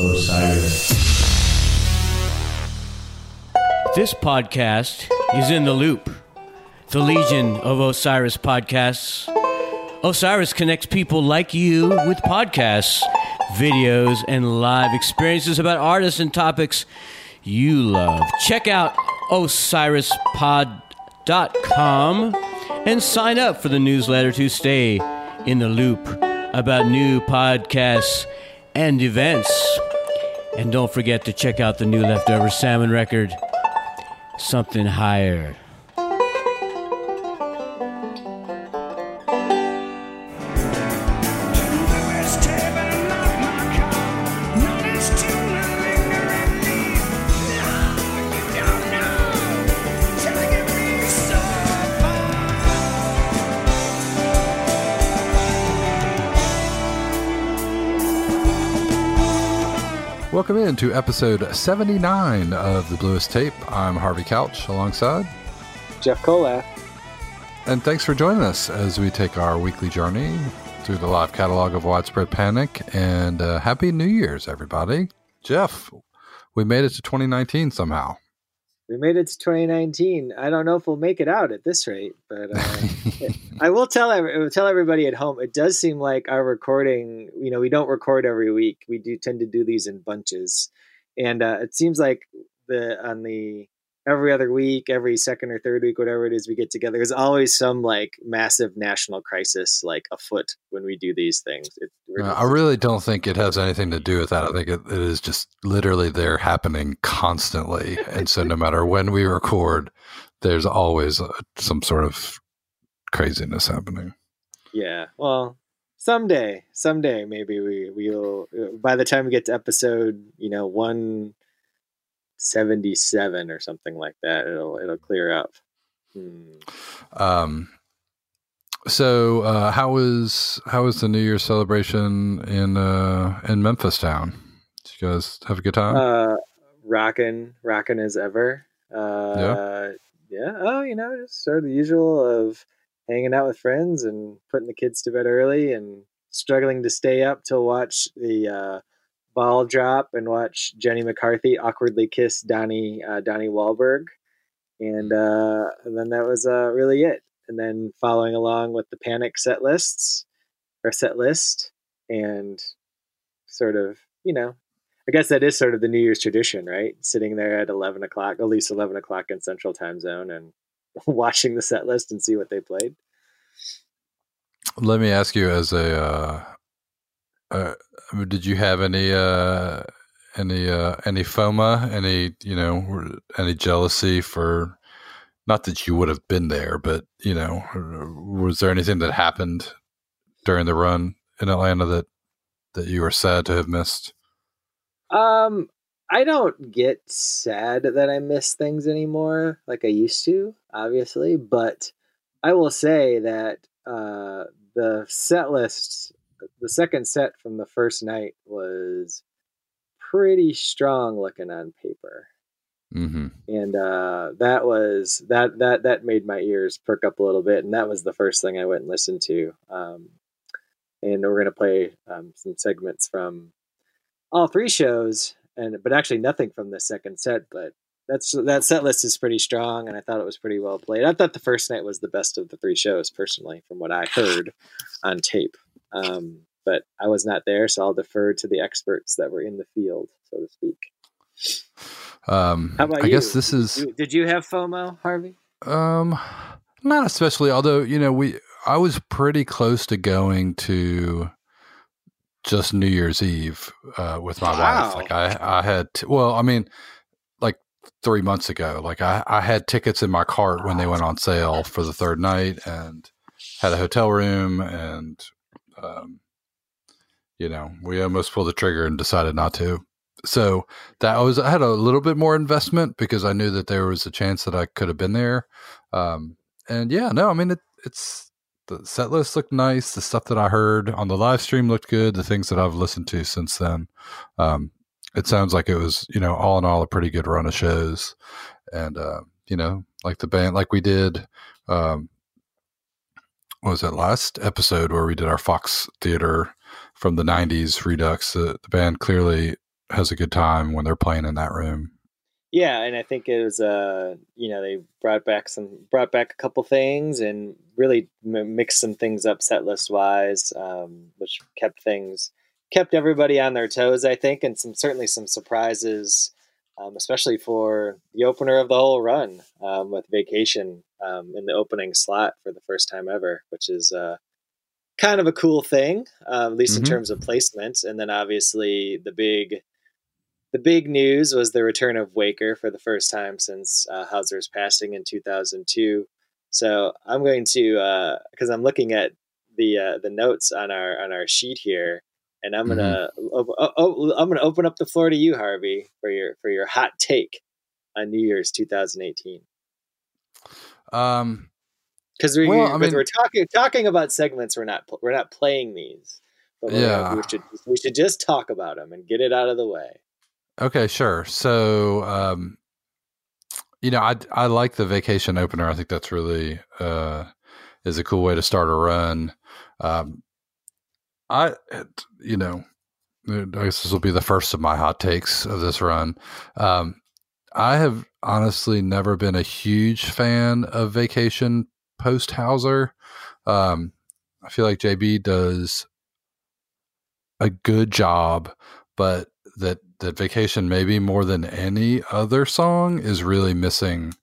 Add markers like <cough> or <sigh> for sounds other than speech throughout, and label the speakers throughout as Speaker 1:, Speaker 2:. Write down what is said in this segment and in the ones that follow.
Speaker 1: Osiris. This podcast is in the loop. The Legion of Osiris podcasts. Osiris connects people like you with podcasts, videos, and live experiences about artists and topics you love. Check out osirispod.com and sign up for the newsletter to stay in the loop about new podcasts and events. And don't forget to check out the new Leftover Salmon record, Something Higher.
Speaker 2: To episode 79 of The Bluest Tape. I'm Harvey Couch alongside
Speaker 3: Jeff Kollath.
Speaker 2: And thanks for joining us as we take our weekly journey through the live catalog of Widespread Panic. And uh, Happy New Year's, everybody. Jeff, we made it to 2019 somehow.
Speaker 3: We made it to 2019. I don't know if we'll make it out at this rate, but uh, I will tell every, tell everybody at home. It does seem like our recording. You know, we don't record every week. We do tend to do these in bunches, and uh, it seems like the on the every other week, every second or third week, whatever it is we get together, there's always some like massive national crisis like afoot when we do these things. It,
Speaker 2: uh, I really don't think it has anything to do with that. I think it, it is just literally there happening constantly. and so no matter when we record, there's always uh, some sort of craziness happening.
Speaker 3: Yeah. Well, someday, someday maybe we we'll uh, by the time we get to episode, you know, one 77 or something like that. It'll it'll clear up. Hmm.
Speaker 2: Um. So, uh, how was how was the New Year's celebration in uh, in Memphis town? Did you guys have a good time?
Speaker 3: Uh, rocking, rocking as ever. Uh, yeah. Yeah. Oh, you know, just sort of the usual of hanging out with friends and putting the kids to bed early and struggling to stay up to watch the uh, ball drop and watch Jenny McCarthy awkwardly kiss Donnie uh, Donnie Wahlberg, and, uh, and then that was uh, really it. And then following along with the Panic set lists or set list, and sort of you know, I guess that is sort of the New Year's tradition, right? Sitting there at eleven o'clock, at least eleven o'clock in Central Time Zone, and <laughs> watching the set list and see what they played.
Speaker 2: Let me ask you, as a uh, uh, did you have any uh, any uh, any FOMO, any you know, any jealousy for? Not that you would have been there, but you know, was there anything that happened during the run in Atlanta that that you were sad to have missed?
Speaker 3: Um, I don't get sad that I miss things anymore like I used to, obviously, but I will say that uh, the set lists the second set from the first night was pretty strong looking on paper.
Speaker 2: Mm-hmm.
Speaker 3: And uh, that was that that that made my ears perk up a little bit, and that was the first thing I went and listened to. Um, and we're gonna play um, some segments from all three shows, and but actually nothing from the second set. But that's that set list is pretty strong, and I thought it was pretty well played. I thought the first night was the best of the three shows, personally, from what I heard on tape. Um, but I was not there, so I'll defer to the experts that were in the field, so to speak.
Speaker 2: Um, How about I you? guess this is.
Speaker 3: Did you, did you have FOMO, Harvey?
Speaker 2: Um, not especially. Although you know, we I was pretty close to going to just New Year's Eve uh, with my wow. wife. Like I, I had. T- well, I mean, like three months ago. Like I, I had tickets in my cart when they went on sale for the third night, and had a hotel room and um, you know, we almost pulled the trigger and decided not to. So that was I had a little bit more investment because I knew that there was a chance that I could have been there. Um, and yeah, no, I mean it, it's the set list looked nice. The stuff that I heard on the live stream looked good. The things that I've listened to since then, um, it sounds like it was you know all in all a pretty good run of shows. And uh, you know, like the band, like we did um, was it last episode where we did our Fox Theater from the '90s Redux? The, the band clearly has a good time when they're playing in that room.
Speaker 3: Yeah, and I think it was uh you know they brought back some brought back a couple things and really m- mixed some things up set list wise, um, which kept things kept everybody on their toes. I think, and some certainly some surprises, um, especially for the opener of the whole run um, with Vacation um, in the opening slot for the first time ever, which is uh, kind of a cool thing, uh, at least mm-hmm. in terms of placement. And then obviously the big the big news was the return of Waker for the first time since uh, Houser's passing in 2002. So I'm going to because uh, I'm looking at the uh, the notes on our on our sheet here, and I'm gonna mm-hmm. oh, oh, I'm gonna open up the floor to you, Harvey, for your for your hot take on New Year's 2018. Um, because we, well, I mean, we're talking talking about segments, we're not we're not playing these. But yeah, we should we should just talk about them and get it out of the way.
Speaker 2: Okay, sure. So, um, you know, I I like the vacation opener. I think that's really uh, is a cool way to start a run. Um, I, you know, I guess this will be the first of my hot takes of this run. Um, I have honestly never been a huge fan of vacation post Houser. Um, I feel like JB does a good job, but that that vacation maybe more than any other song is really missing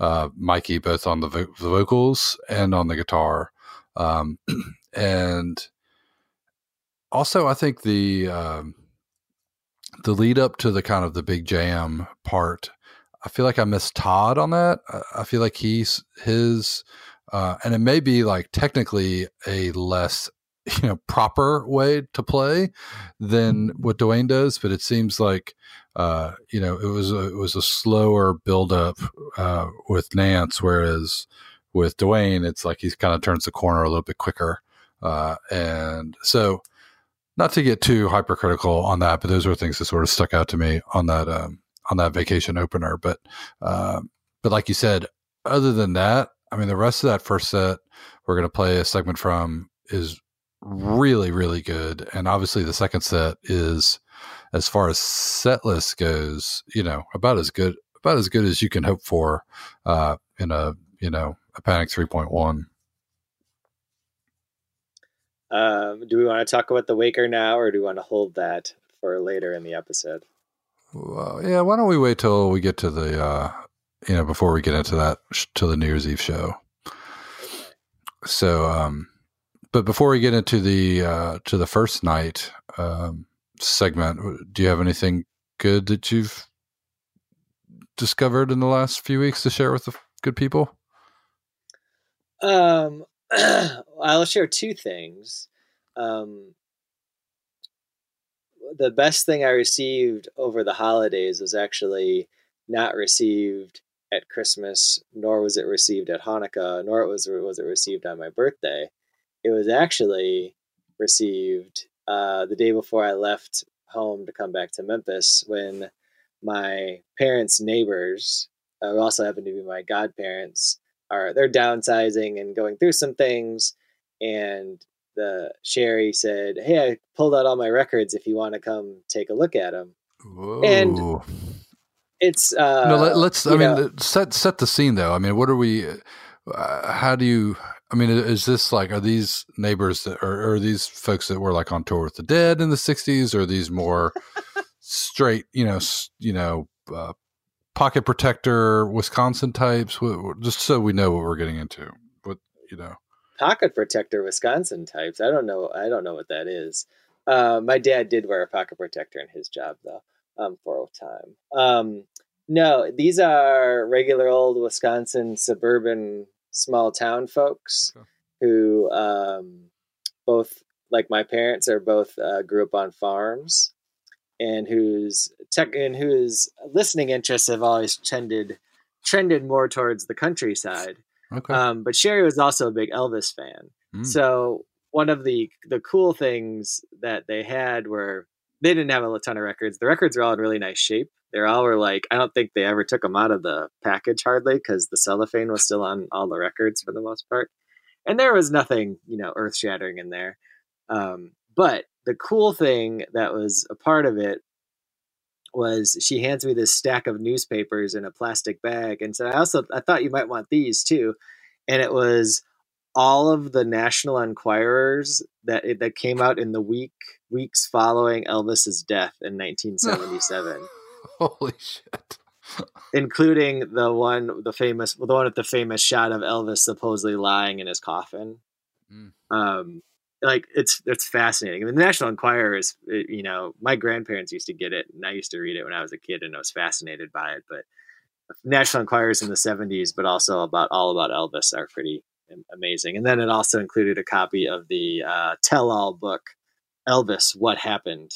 Speaker 2: uh, Mikey both on the, vo- the, vocals and on the guitar, um, <clears throat> and also I think the um, the lead up to the kind of the big jam part. I feel like I miss Todd on that. I feel like he's his, uh, and it may be like technically a less <laughs> you know proper way to play than mm-hmm. what Duane does, but it seems like uh, you know it was a, it was a slower build up uh, with Nance, whereas with Duane it's like he kind of turns the corner a little bit quicker, uh, and so not to get too hypercritical on that, but those were things that sort of stuck out to me on that um, on that vacation opener. But um, but like you said, other than that, I mean, the rest of that first set we're going to play a segment from is really, really good. And obviously, the second set is, as far as set list goes, you know, about as good about as good as you can hope for uh, in a you know a Panic three point one.
Speaker 3: Um, do we want to talk about the Waker now, or do we want to hold that for later in the episode?
Speaker 2: Well, yeah. Why don't we wait till we get to the uh, you know before we get into that to the New Year's Eve show. So, um, but before we get into the uh, to the first night um, segment, do you have anything good that you've discovered in the last few weeks to share with the good people?
Speaker 3: Um, <clears throat> I'll share two things. Um, the best thing I received over the holidays was actually not received at Christmas, nor was it received at Hanukkah, nor was was it received on my birthday it was actually received uh, the day before I left home to come back to Memphis when my parents' neighbors, uh, who also happen to be my godparents, are they're downsizing and going through some things. And the Sherry said, "Hey, I pulled out all my records. If you want to come take a look at them." Whoa. And it's uh,
Speaker 2: no. Let, us I mean, know, set set the scene though. I mean, what are we? Uh, how do you I mean, is this like are these neighbors that are, are these folks that were like on tour with the Dead in the '60s, or these more <laughs> straight, you know, you know, uh, pocket protector Wisconsin types? Just so we know what we're getting into. What you know,
Speaker 3: pocket protector Wisconsin types. I don't know. I don't know what that is. Uh, my dad did wear a pocket protector in his job though, um, for a time. Um, no, these are regular old Wisconsin suburban small town folks okay. who um, both, like my parents, are both uh, grew up on farms, and whose tech and whose listening interests have always tended trended more towards the countryside. Okay. Um, but Sherry was also a big Elvis fan, mm. so one of the the cool things that they had were they didn't have a ton of records. The records were all in really nice shape. They all were like, I don't think they ever took them out of the package hardly because the cellophane was still on all the records for the most part. And there was nothing, you know, earth shattering in there. Um, but the cool thing that was a part of it was she hands me this stack of newspapers in a plastic bag and said, I also I thought you might want these too. And it was all of the National Enquirers that that came out in the week weeks following Elvis's death in 1977. <laughs>
Speaker 2: Holy shit!
Speaker 3: including the one, the famous, the one with the famous shot of Elvis supposedly lying in his coffin. Mm. Um, like it's it's fascinating. I mean, the National Enquirer is, you know, my grandparents used to get it, and I used to read it when I was a kid, and I was fascinated by it. But National Enquirers in the '70s, but also about all about Elvis, are pretty amazing. And then it also included a copy of the uh, tell-all book, Elvis: What Happened,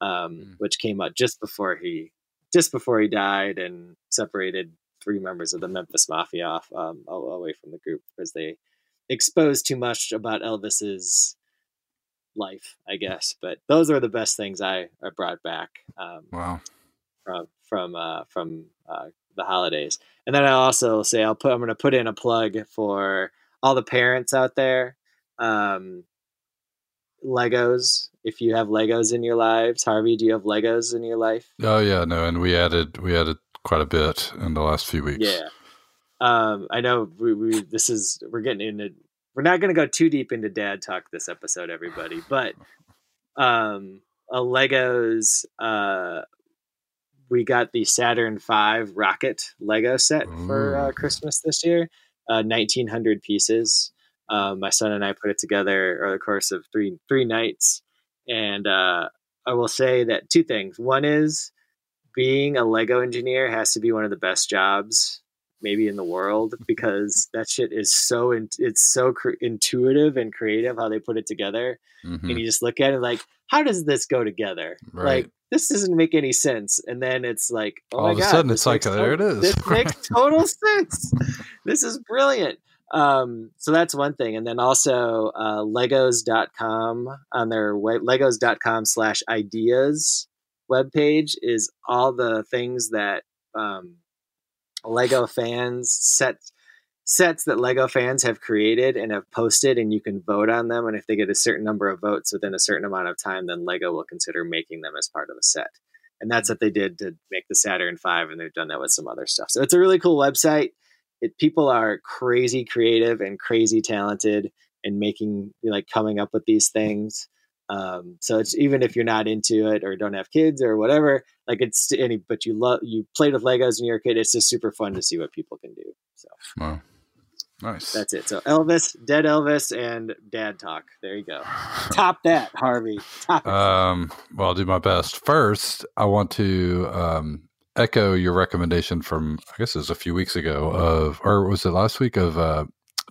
Speaker 3: um, mm. which came out just before he just before he died and separated three members of the Memphis Mafia off um, away from the group because they exposed too much about Elvis's life, I guess. But those are the best things I, I brought back. Um,
Speaker 2: wow.
Speaker 3: From from uh, from uh, the holidays, and then I also say I'll put I'm going to put in a plug for all the parents out there. Um, Legos. If you have Legos in your lives, Harvey, do you have Legos in your life?
Speaker 2: Oh yeah, no, and we added we added quite a bit in the last few weeks.
Speaker 3: Yeah, um, I know we, we this is we're getting into we're not going to go too deep into dad talk this episode, everybody, but um, a Legos uh, we got the Saturn V rocket Lego set for uh, Christmas this year, uh, nineteen hundred pieces. Um, my son and I put it together over the course of three three nights, and uh, I will say that two things. One is being a Lego engineer has to be one of the best jobs maybe in the world <laughs> because that shit is so in, it's so cr- intuitive and creative how they put it together. Mm-hmm. and you just look at it like how does this go together? Right. like this doesn't make any sense. And then it's like oh
Speaker 2: all
Speaker 3: my
Speaker 2: of
Speaker 3: God,
Speaker 2: a sudden it's like there it is.
Speaker 3: this <laughs> makes total sense. This is brilliant um, so that's one thing. And then also uh, legos.com on their way, legos.com slash ideas webpage is all the things that um, lego fans set sets that lego fans have created and have posted and you can vote on them. And if they get a certain number of votes within a certain amount of time then lego will consider making them as part of a set. And that's what they did to make the saturn 5 and they've done that with some other stuff. So it's a really cool website it, people are crazy creative and crazy talented and making like coming up with these things. Um, so it's even if you're not into it or don't have kids or whatever, like it's any, but you love, you played with Legos when you're a kid. It's just super fun to see what people can do. So,
Speaker 2: wow. Nice.
Speaker 3: That's it. So Elvis, dead Elvis, and dad talk. There you go. Top that, Harvey. Top
Speaker 2: um, well, I'll do my best. First, I want to um, echo your recommendation from I guess it was a few weeks ago of or was it last week of uh,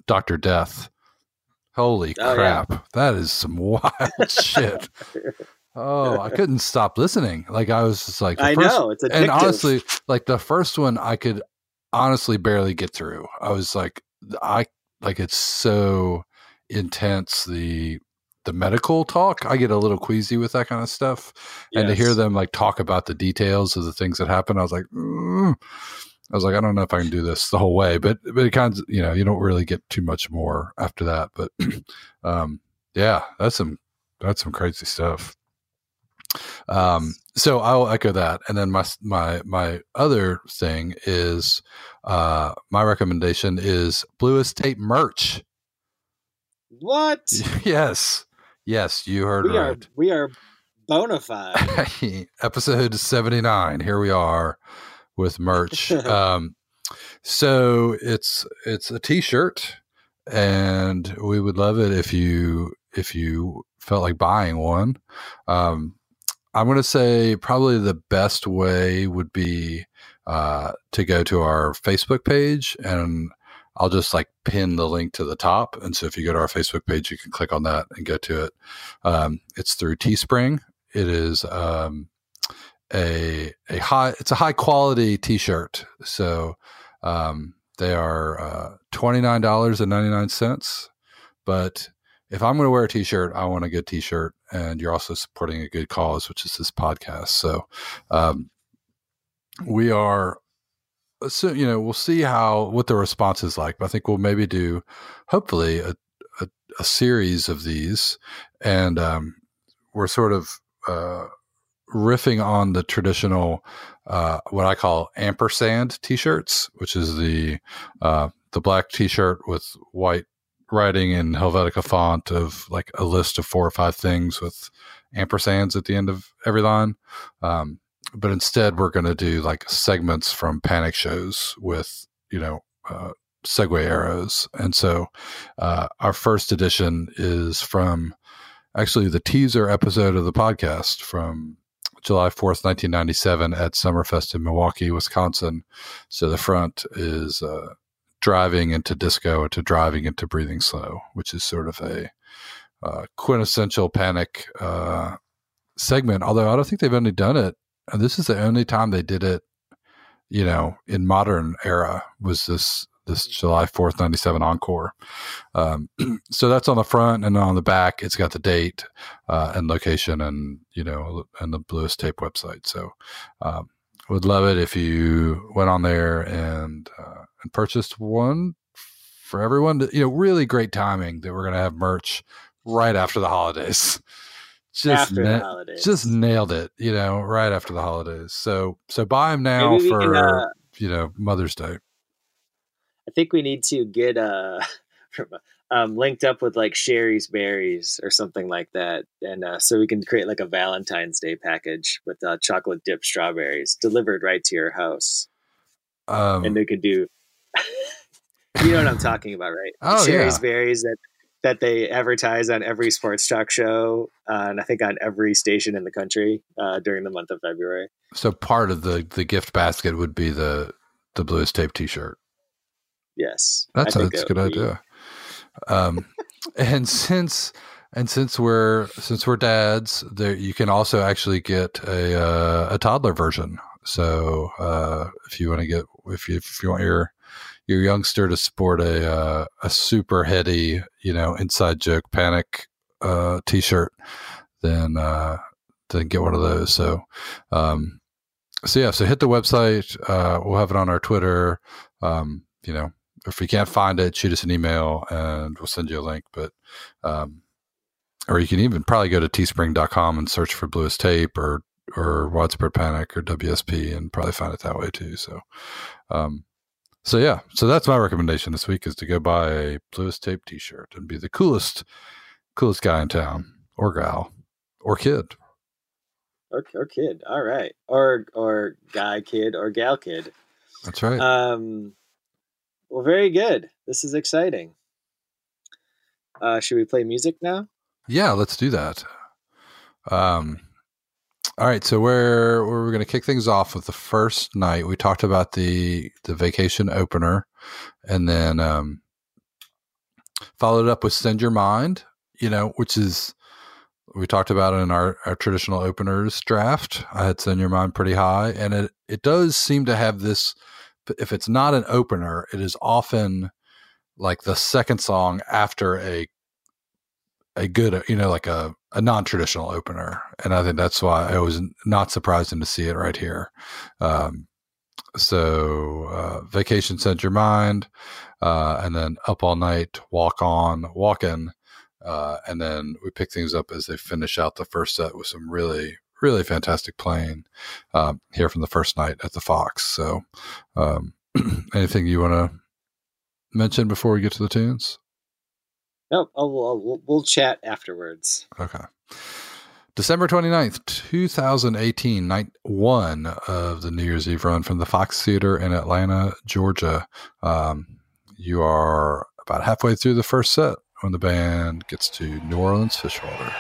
Speaker 2: Doctor Death. Holy oh, crap! Yeah. That is some <laughs> wild shit. Oh, I couldn't stop listening. Like I was just like,
Speaker 3: I
Speaker 2: first,
Speaker 3: know it's addictive.
Speaker 2: and honestly, like the first one, I could honestly barely get through. I was like, I like it's so intense. The the medical talk, I get a little queasy with that kind of stuff. Yes. And to hear them like talk about the details of the things that happen, I was like, mm. I was like, I don't know if I can do this the whole way, but but it kind of you know you don't really get too much more after that. But <clears throat> um, yeah, that's some that's some crazy stuff. Um, so I'll echo that, and then my my my other thing is uh, my recommendation is Bluest Tape merch.
Speaker 3: What? <laughs>
Speaker 2: yes. Yes, you heard
Speaker 3: we
Speaker 2: right.
Speaker 3: Are, we are bona fide. <laughs>
Speaker 2: Episode 79. Here we are with merch. <laughs> um, so it's it's a t-shirt and we would love it if you if you felt like buying one. Um, I'm going to say probably the best way would be uh, to go to our Facebook page and I'll just like pin the link to the top. And so if you go to our Facebook page, you can click on that and go to it. Um, it's through Teespring. It is um, a a high it's a high quality T-shirt. So um, they are uh, twenty nine dollars and ninety nine cents. But if I'm going to wear a T-shirt, I want a good T-shirt, and you're also supporting a good cause, which is this podcast. So um, we are so you know we'll see how what the response is like but i think we'll maybe do hopefully a, a, a series of these and um, we're sort of uh, riffing on the traditional, uh, what I call ampersand T-shirts, which is the uh, the black T-shirt with white writing in Helvetica font of like a list of four or five things with ampersands at the end of every line. Um, but instead, we're going to do like segments from Panic shows with you know uh, arrows, and so uh, our first edition is from actually the teaser episode of the podcast from July 4th, 1997 at Summerfest in Milwaukee, Wisconsin. So the front is uh, driving into disco to driving into breathing slow, which is sort of a uh, quintessential panic uh, segment. Although I don't think they've only done it. This is the only time they did it, you know, in modern era was this this July 4th, 97 encore. Um, <clears throat> so that's on the front and on the back, it's got the date uh, and location and, you know, and the Bluest Tape website. So um, would love it if you went on there and, uh, and purchased one for everyone. To, you know, really great timing that we're going to have merch right after the holidays. <laughs> Just, na- the holidays. just nailed it, you know, right after the holidays. So, so buy them now for, can, uh, you know, Mother's Day.
Speaker 3: I think we need to get uh, <laughs> um, linked up with like Shari's Berries or something like that, and uh, so we can create like a Valentine's Day package with uh, chocolate dipped strawberries delivered right to your house. Um, and they could do, <laughs> you know what I'm talking about, right?
Speaker 2: Oh
Speaker 3: Shari's
Speaker 2: yeah.
Speaker 3: Berries that that they advertise on every sports talk show, uh, and I think on every station in the country uh, during the month of February.
Speaker 2: So part of the the gift basket would be the the Bluest Tape T-shirt.
Speaker 3: Yes,
Speaker 2: that's a, that's a good be. idea. Um, <laughs> and since and since we're since we're dads, there you can also actually get a uh, a toddler version. So uh, if you want to get if you if you want your your youngster to sport a uh, a super heady you know inside joke panic uh, t-shirt, then uh, then get one of those. So um, so yeah, so hit the website. Uh, we'll have it on our Twitter. Um, you know, if we can't find it, shoot us an email and we'll send you a link. But, um, or you can even probably go to teespring.com and search for Bluest Tape or, or Widespread Panic or WSP and probably find it that way too. So, um, so yeah, so that's my recommendation this week is to go buy a Bluest Tape t-shirt and be the coolest, coolest guy in town or gal or kid.
Speaker 3: Or, or kid. All right. Or, or guy kid or gal kid.
Speaker 2: That's right.
Speaker 3: Um, well, very good. This is exciting. Uh, should we play music now?
Speaker 2: Yeah, let's do that. Um, all right, so we're we're going to kick things off with the first night. We talked about the the vacation opener, and then um, followed up with "Send Your Mind," you know, which is we talked about in our, our traditional openers draft. I had "Send Your Mind" pretty high, and it it does seem to have this if it's not an opener, it is often like the second song after a a good, you know, like a, a non traditional opener. And I think that's why it was not surprising to see it right here. Um, so, uh, Vacation Send Your Mind, uh, and then Up All Night, Walk On, Walk In. Uh, and then we pick things up as they finish out the first set with some really, really fantastic playing um, here from the first night at the Fox. So, um, <clears throat> anything you want to mention before we get to the tunes?
Speaker 3: No, oh, we'll, we'll, we'll chat afterwards.
Speaker 2: Okay. December 29th, 2018, night one of the New Year's Eve run from the Fox Theater in Atlanta, Georgia. Um, you are about halfway through the first set when the band gets to New Orleans Fishwater.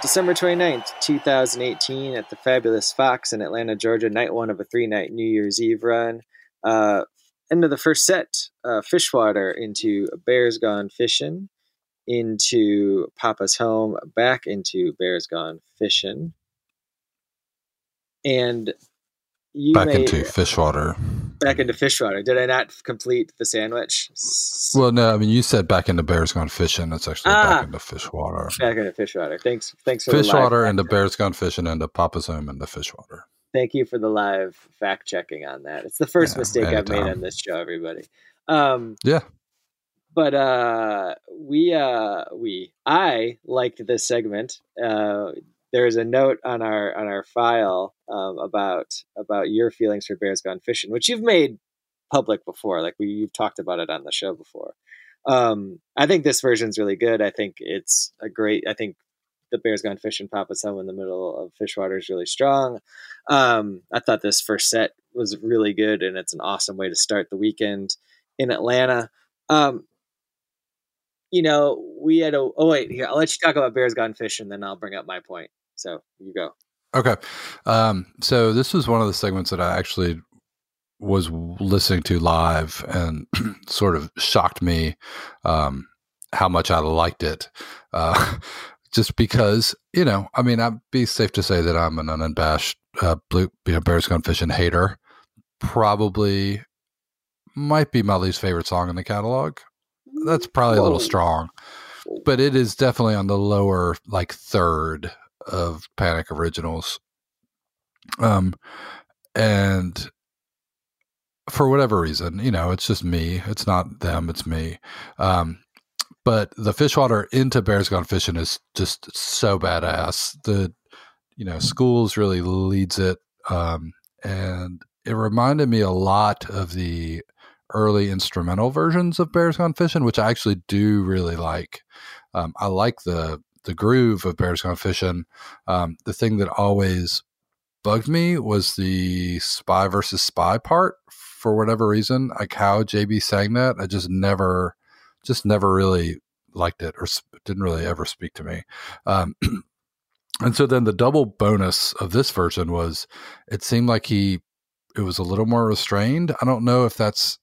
Speaker 3: December 29th, 2018, at the Fabulous Fox in Atlanta, Georgia, night one of a three night New Year's Eve run. Uh, end of the first set, uh, Fishwater into Bears Gone Fishing, into Papa's Home, back into Bears Gone Fishing. And
Speaker 2: you back made, into Fishwater.
Speaker 3: Back into fish water. Did I not complete the sandwich?
Speaker 2: Well, no. I mean, you said back into Bears Gone Fishing. It's actually ah, back into fish water.
Speaker 3: Back into fish water. Thanks. Thanks for
Speaker 2: fish water and the Bears Gone Fishing and the Papa's Home and the fish water.
Speaker 3: Thank you for the live fact checking on that. It's the first yeah, mistake. I've made on this show, everybody. Um,
Speaker 2: yeah.
Speaker 3: But uh, we, uh, we, I liked this segment. Uh, there's a note on our on our file um, about about your feelings for Bears Gone Fishing, which you've made public before. Like we, you've talked about it on the show before. Um, I think this version's really good. I think it's a great. I think the Bears Gone Fishing Papa's Home in the middle of Fishwater is really strong. Um, I thought this first set was really good, and it's an awesome way to start the weekend in Atlanta. Um, you know, we had a. Oh wait, here I'll let you talk about Bears Gone Fishing, then I'll bring up my point. So you go.
Speaker 2: Okay. Um, so this was one of the segments that I actually was listening to live and <clears throat> sort of shocked me um, how much I liked it. Uh, <laughs> just because, you know, I mean, I'd be safe to say that I'm an unabashed uh, blue, you know, Bears Gone Fishing hater. Probably might be my least favorite song in the catalog. That's probably Whoa. a little strong, but it is definitely on the lower, like, third of Panic Originals. Um, and for whatever reason, you know, it's just me. It's not them. It's me. Um, but the Fishwater into Bears Gone Fishing is just so badass. The you know schools really leads it, um, and it reminded me a lot of the early instrumental versions of Bears Gone Fishing, which I actually do really like. Um, I like the the groove of Bears Gone Fishing. Um, the thing that always bugged me was the spy versus spy part. For whatever reason, like how JB sang that, I just never, just never really liked it or didn't really ever speak to me. Um, <clears throat> and so then the double bonus of this version was it seemed like he it was a little more restrained. I don't know if that's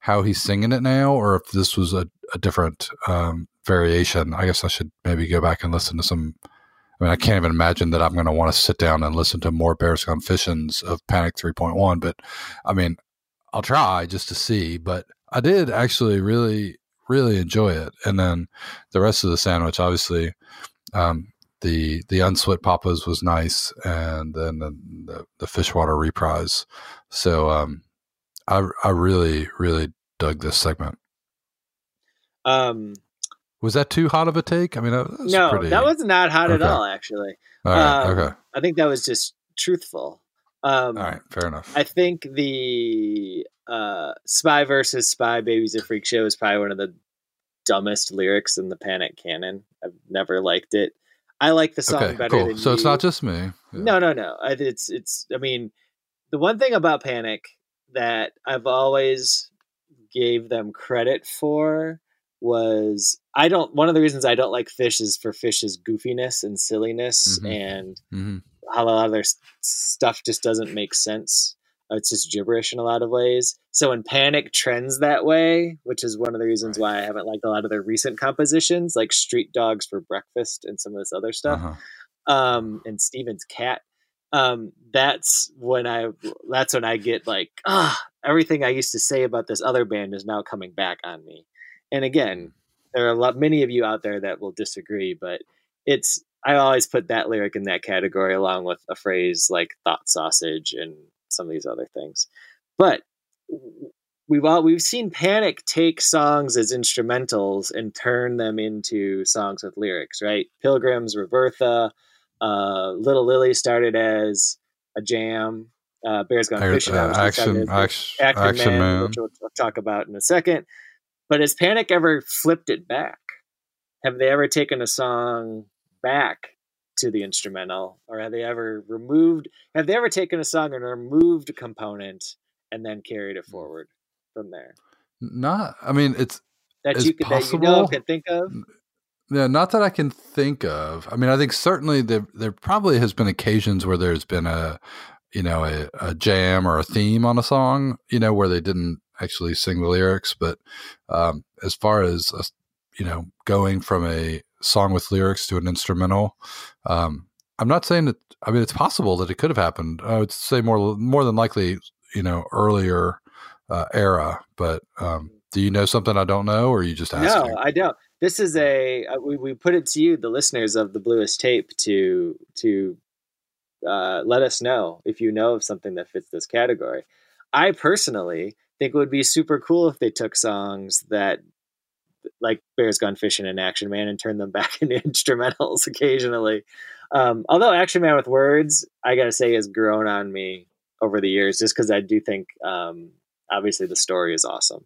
Speaker 2: how he's singing it now or if this was a, a different um, variation. I guess I should maybe go back and listen to some. I mean, I can't even imagine that I'm going to want to sit down and listen to more Bears Gone Fishings of Panic 3.1. But I mean, I'll try just to see. But I did actually really, really enjoy it. And then the rest of the sandwich, obviously, um, the the unsplit papas was nice, and then the, the, the fishwater reprise. So um, I I really really dug this segment.
Speaker 3: Um,
Speaker 2: was that too hot of a take? I mean,
Speaker 3: that no, pretty... that was not hot okay. at all. Actually,
Speaker 2: all right, um, okay.
Speaker 3: I think that was just truthful. Um,
Speaker 2: all right, fair enough.
Speaker 3: I think the uh, "Spy versus Spy, Babies a Freak Show" is probably one of the dumbest lyrics in the Panic canon. I've never liked it. I like the song okay, better cool.
Speaker 2: so
Speaker 3: you.
Speaker 2: it's not just me.
Speaker 3: Yeah. No, no, no. It's it's. I mean, the one thing about Panic that I've always gave them credit for was I don't one of the reasons I don't like Phish is for Phish's goofiness and silliness mm-hmm. and mm-hmm. how a lot of their stuff just doesn't make sense. It's just gibberish in a lot of ways. So when Panic trends that way, which is one of the reasons why I haven't liked a lot of their recent compositions, like Street Dogs for Breakfast and some of this other stuff, uh-huh. um, and Steven's Cat. Um, that's when I that's when I get like, ah, everything I used to say about this other band is now coming back on me. And again, there are a lot, many of you out there that will disagree, but it's I always put that lyric in that category along with a phrase like thought sausage and some of these other things. But we've all we've seen Panic take songs as instrumentals and turn them into songs with lyrics, right? Pilgrims, Roberta, uh, Little Lily started as a jam. Uh, Bears Gone Fishing, uh,
Speaker 2: action, action, action, action man, man,
Speaker 3: which we'll, we'll talk about in a second. But has Panic ever flipped it back? Have they ever taken a song back to the instrumental, or have they ever removed? Have they ever taken a song and removed a component and then carried it mm. forward from there?
Speaker 2: Not. I mean, it's
Speaker 3: that you could possible. that you know could think of.
Speaker 2: Yeah, not that I can think of. I mean, I think certainly there there probably has been occasions where there's been a you know a, a jam or a theme on a song, you know, where they didn't actually sing the lyrics. But um, as far as you know, going from a song with lyrics to an instrumental, um, I'm not saying that. I mean, it's possible that it could have happened. I would say more more than likely, you know, earlier uh, era. But um, do you know something I don't know, or you just asking?
Speaker 3: No, I don't. This is a uh, we, we put it to you, the listeners of the Bluest Tape, to to uh, let us know if you know of something that fits this category. I personally think it would be super cool if they took songs that like Bears Gone Fishing and Action Man and turned them <laughs> back into instrumentals occasionally. Um, although Action Man with Words, I gotta say, has grown on me over the years, just because I do think, um, obviously, the story is awesome.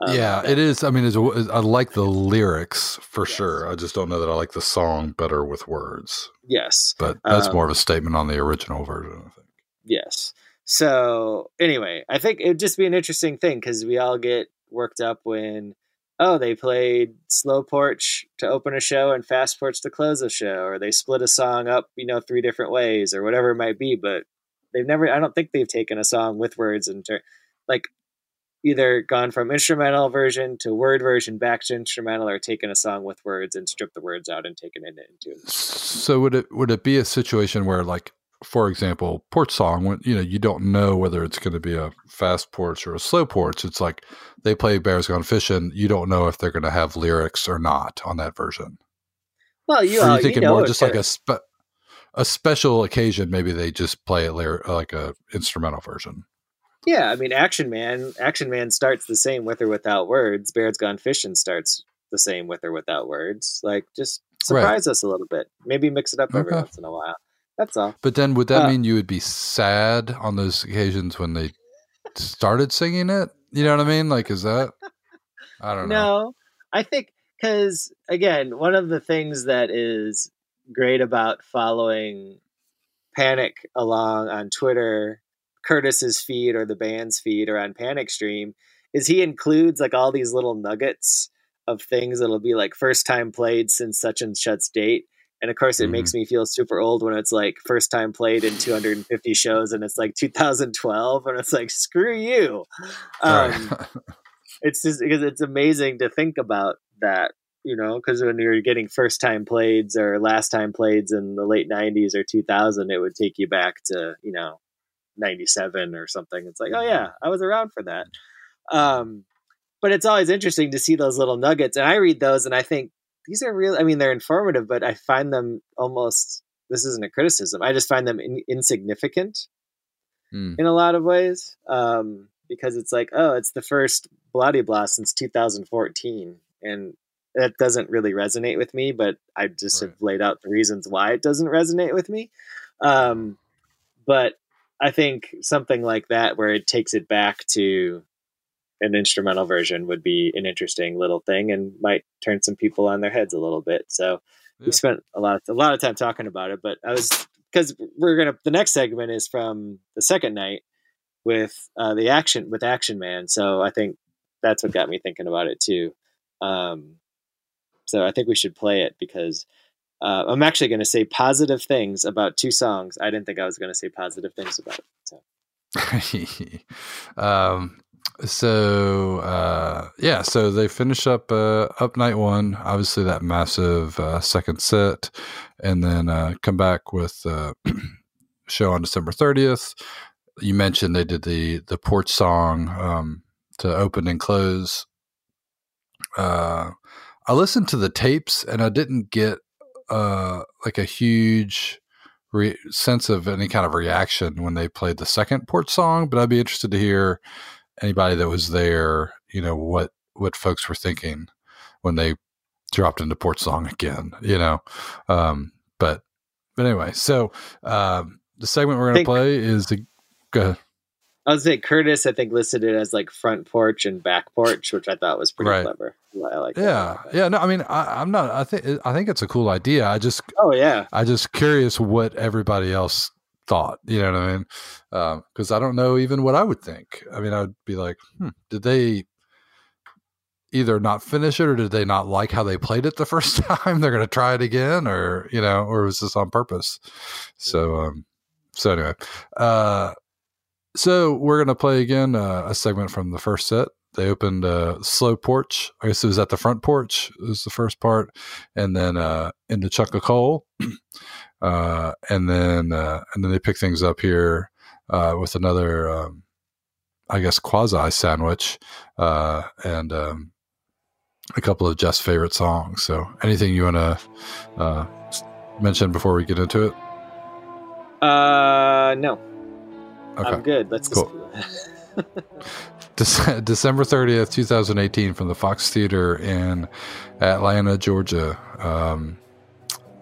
Speaker 2: Um, yeah, it is. I mean, it's, I like the lyrics for yes. sure. I just don't know that I like the song better with words.
Speaker 3: Yes,
Speaker 2: but that's more of a um, statement on the original version. I think.
Speaker 3: Yes. So anyway, I think it'd just be an interesting thing because we all get worked up when oh they played slow porch to open a show and fast porch to close a show, or they split a song up, you know, three different ways, or whatever it might be. But they've never. I don't think they've taken a song with words and ter- like either gone from instrumental version to word version back to instrumental or taken a song with words and stripped the words out and taken it into.
Speaker 2: So would it would it be a situation where like for example, porch song when you know you don't know whether it's going to be a fast porch or a slow porch. It's like they play Bears Gone Fishing. You don't know if they're going to have lyrics or not on that version.
Speaker 3: Well, you, are
Speaker 2: you thinking you know more just like a spe- a special occasion? Maybe they just play it like a instrumental version.
Speaker 3: Yeah, I mean, Action Man. Action Man starts the same with or without words. Bears Gone Fishing starts the same with or without words. Like, just surprise right. us a little bit. Maybe mix it up every okay. once in a while. That's all.
Speaker 2: But then, would that uh, mean you would be sad on those occasions when they started singing it? You know what I mean? Like, is that? I don't know.
Speaker 3: No, I think because again, one of the things that is great about following Panic along on Twitter Curtis's feed or the band's feed or on Panic Stream is he includes like all these little nuggets of things that'll be like first time played since such and such date. And of course, it mm-hmm. makes me feel super old when it's like first time played in 250 shows and it's like 2012 and it's like, screw you. Um, <laughs> it's just because it's amazing to think about that, you know, because when you're getting first time plays or last time plays in the late 90s or 2000, it would take you back to, you know, 97 or something. It's like, oh yeah, I was around for that. Um, but it's always interesting to see those little nuggets. And I read those and I think these are real. I mean, they're informative, but I find them almost, this isn't a criticism. I just find them in, insignificant mm. in a lot of ways. Um, because it's like, oh, it's the first Bloody Blah since 2014. And that doesn't really resonate with me, but I just right. have laid out the reasons why it doesn't resonate with me. Um, but I think something like that, where it takes it back to an instrumental version, would be an interesting little thing and might turn some people on their heads a little bit. So yeah. we spent a lot of, a lot of time talking about it, but I was because we're gonna the next segment is from the second night with uh, the action with Action Man. So I think that's what got me thinking about it too. Um, so I think we should play it because uh, I'm actually going to say positive things about two songs. I didn't think I was going to say positive things about it.
Speaker 2: So. <laughs> um, so uh, yeah, so they finish up uh, up night one. Obviously, that massive uh, second set, and then uh, come back with uh, <clears throat> show on December thirtieth. You mentioned they did the the porch song um, to open and close. Uh, I listened to the tapes and I didn't get uh, like a huge re- sense of any kind of reaction when they played the second porch song, but I'd be interested to hear anybody that was there, you know, what what folks were thinking when they dropped into Porch song again, you know. Um, but but anyway, so um, the segment we're going to play is the go ahead.
Speaker 3: I would say Curtis, I think listed it as like front porch and back porch, which I thought was pretty right. clever. I like.
Speaker 2: Yeah, yeah. No, I mean, I, am not. I think I think it's a cool idea. I just.
Speaker 3: Oh yeah.
Speaker 2: I just curious what everybody else thought. You know what I mean? Because um, I don't know even what I would think. I mean, I would be like, hmm, did they? either not finish it or did they not like how they played it the <laughs> first time? They're going to try it again, or you know, or was this on purpose? So, um, so anyway, uh, so we're going to play again uh, a segment from the first set. They opened uh, slow porch. I guess it was at the front porch. It Was the first part, and then uh, into Chunk of Coal, <clears throat> uh, and then uh, and then they pick things up here uh, with another. Um, I guess quasi sandwich, uh, and um, a couple of Jeff's favorite songs. So, anything you want to uh, mention before we get into it?
Speaker 3: Uh, no. Okay. I'm good. Let's cool. <laughs>
Speaker 2: December 30th, 2018, from the Fox Theater in Atlanta, Georgia. Um,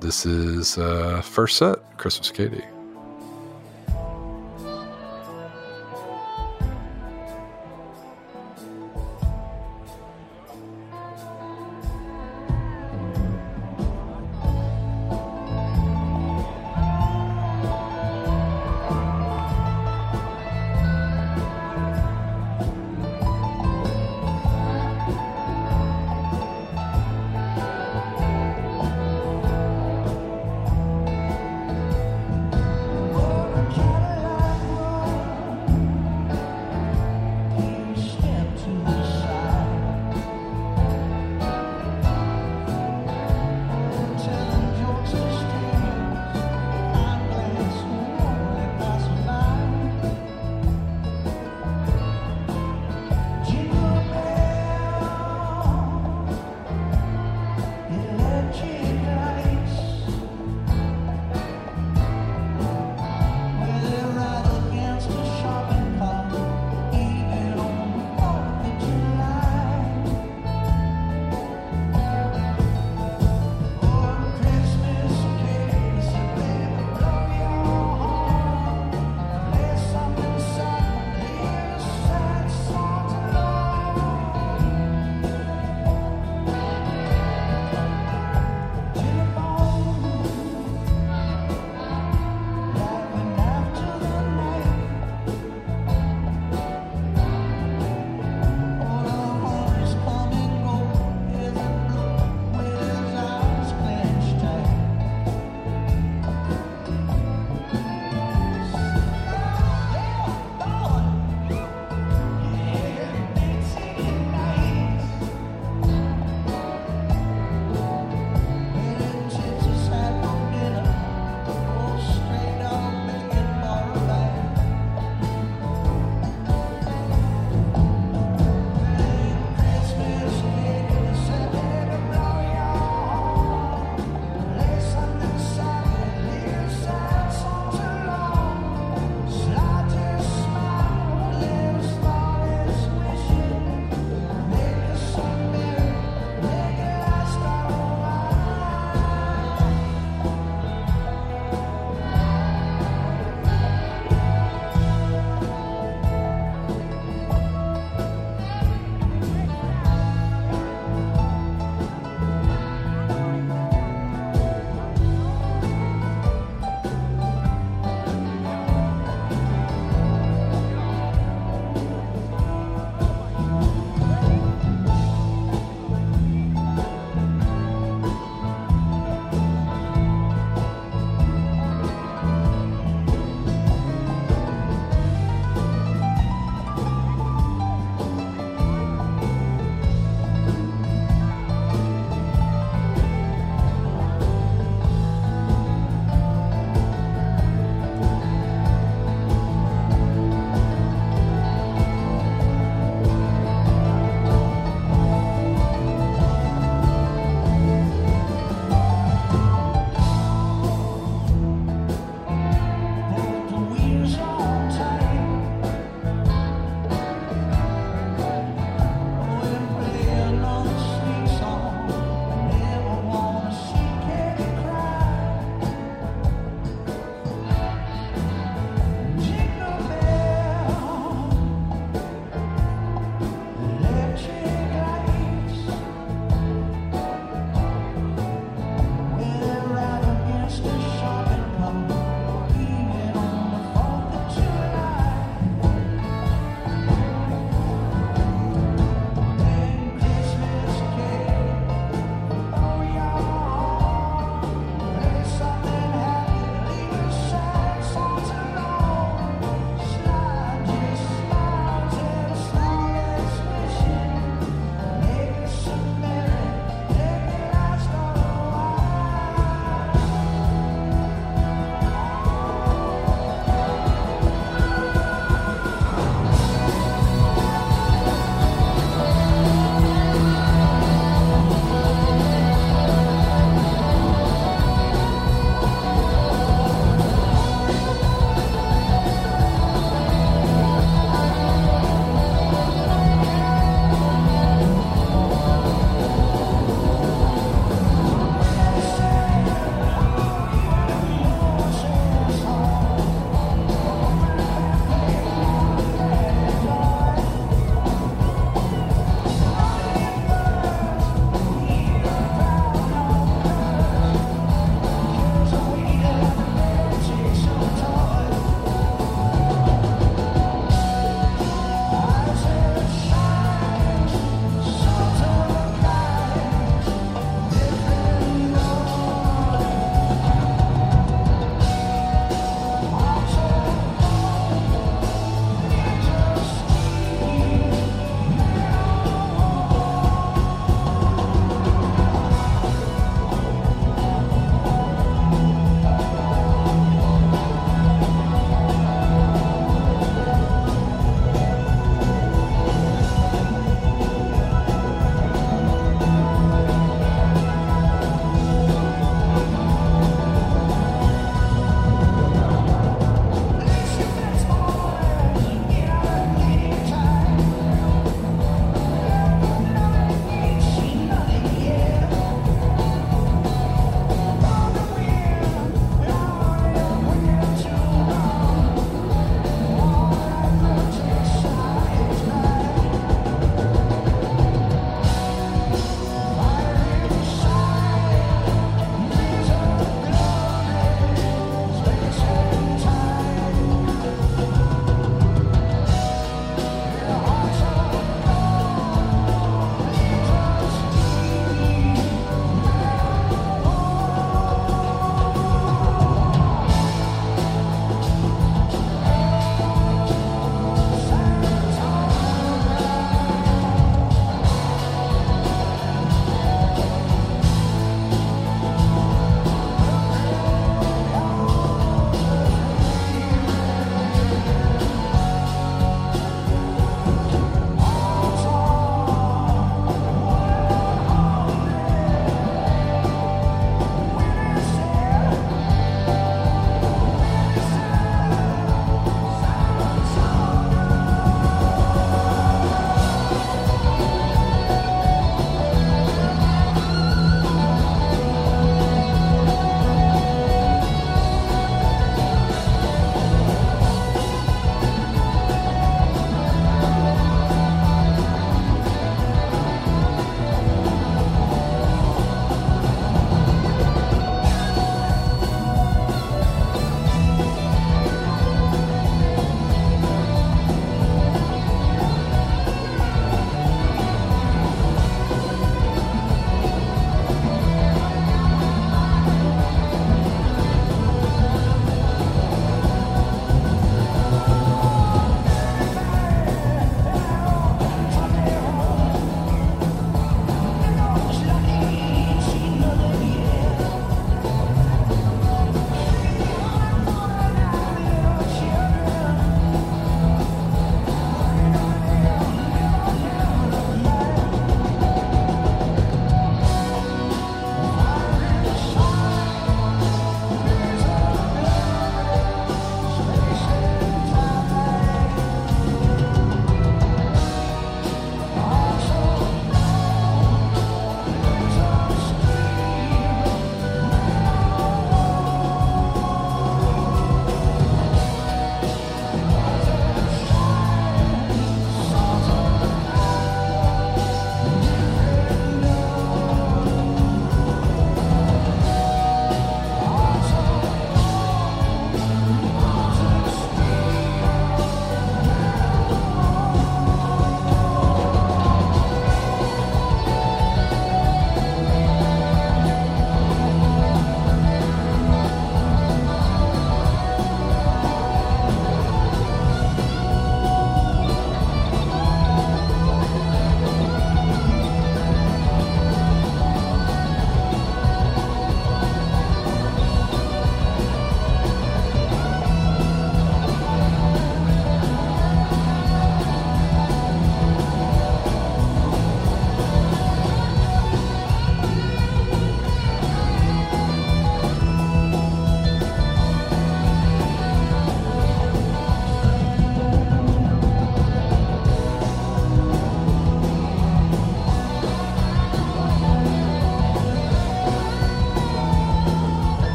Speaker 2: this is uh, first set, Christmas Katie.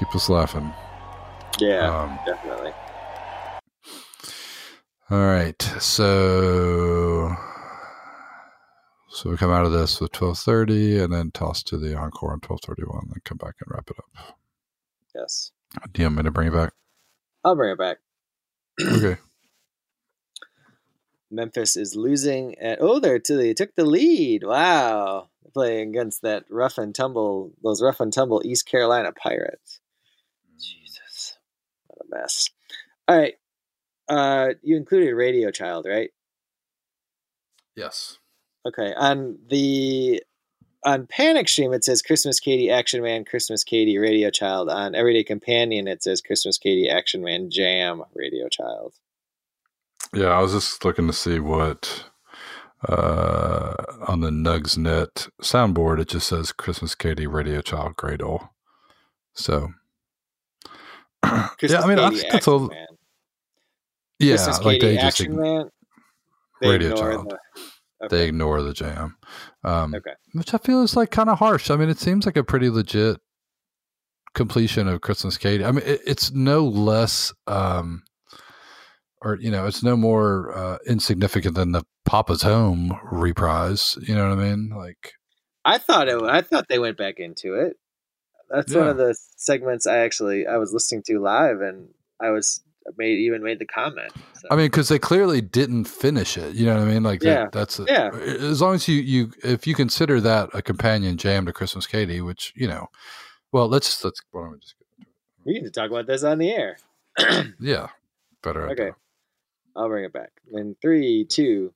Speaker 2: Keep us laughing.
Speaker 3: Yeah, um, definitely.
Speaker 2: All right, so so we come out of this with twelve thirty, and then toss to the encore on twelve thirty one, then come back and wrap it up.
Speaker 3: Yes.
Speaker 2: Do you want me to bring it back?
Speaker 3: I'll bring it back. <clears throat>
Speaker 2: okay. <clears throat>
Speaker 3: Memphis is losing at oh they're to they took the lead. Wow. Playing against that rough and tumble those rough and tumble East Carolina Pirates. Jesus. What a mess. All right. Uh you included Radio Child, right?
Speaker 2: Yes.
Speaker 3: Okay. On the on Panic Stream it says Christmas Katie Action Man, Christmas Katie Radio Child. On Everyday Companion it says Christmas Katie Action Man Jam Radio Child.
Speaker 2: Yeah, I was just looking to see what uh, on the Nugs Net soundboard. It just says Christmas Katie Radio Child Gradle. So <clears throat> yeah, I mean, I think that's a man. yeah,
Speaker 3: Christmas like Katie they just Action.
Speaker 2: They Radio Child. The, okay. They ignore the jam, um, okay. which I feel is like kind of harsh. I mean, it seems like a pretty legit completion of Christmas Katie. I mean, it, it's no less. Um, or you know, it's no more uh, insignificant than the Papa's Home reprise. You know what I mean? Like,
Speaker 3: I thought it. I thought they went back into it. That's yeah. one of the segments I actually I was listening to live, and I was made even made the comment.
Speaker 2: So. I mean, because they clearly didn't finish it. You know what I mean? Like, yeah, that, that's a,
Speaker 3: yeah.
Speaker 2: As long as you you if you consider that a companion jam to Christmas Katie, which you know, well, let's let's why don't we just.
Speaker 3: We need to talk about this on the air. <clears throat>
Speaker 2: yeah, better.
Speaker 3: Okay. I'll bring it back. In three, two.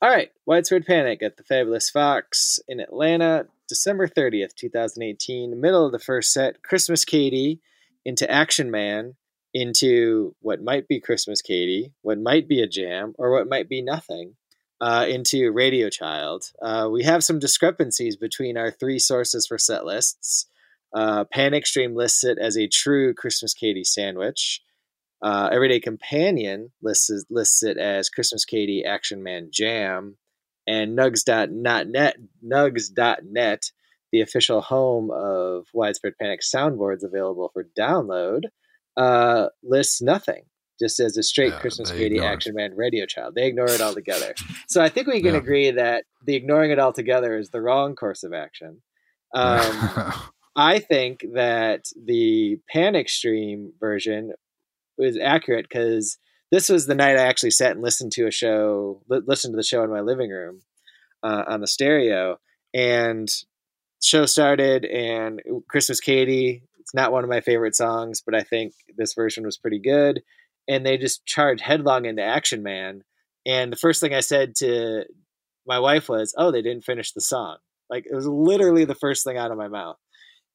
Speaker 3: All right. Widespread Panic at the Fabulous Fox in Atlanta, December 30th, 2018. Middle of the first set. Christmas Katie into Action Man into what might be Christmas Katie, what might be a jam, or what might be nothing. Uh, into Radio Child. Uh, we have some discrepancies between our three sources for set lists. Uh, Panic Stream lists it as a true Christmas Katie sandwich. Uh, Everyday Companion lists lists it as Christmas Katie Action Man Jam, and Nugs.net Nugs.net, the official home of Widespread Panic soundboards available for download, uh, lists nothing. Just as a straight yeah, Christmas Katie Action Man Radio Child, they ignore it altogether. so I think we can yeah. agree that the ignoring it altogether is the wrong course of action. Um, <laughs> I think that the Panic Stream version was accurate because this was the night I actually sat and listened to a show, li- listened to the show in my living room uh, on the stereo, and show started and Christmas Katie. It's not one of my favorite songs, but I think this version was pretty good. And they just charged headlong into Action Man. And the first thing I said to my wife was, "Oh, they didn't finish the song." Like it was literally the first thing out of my mouth.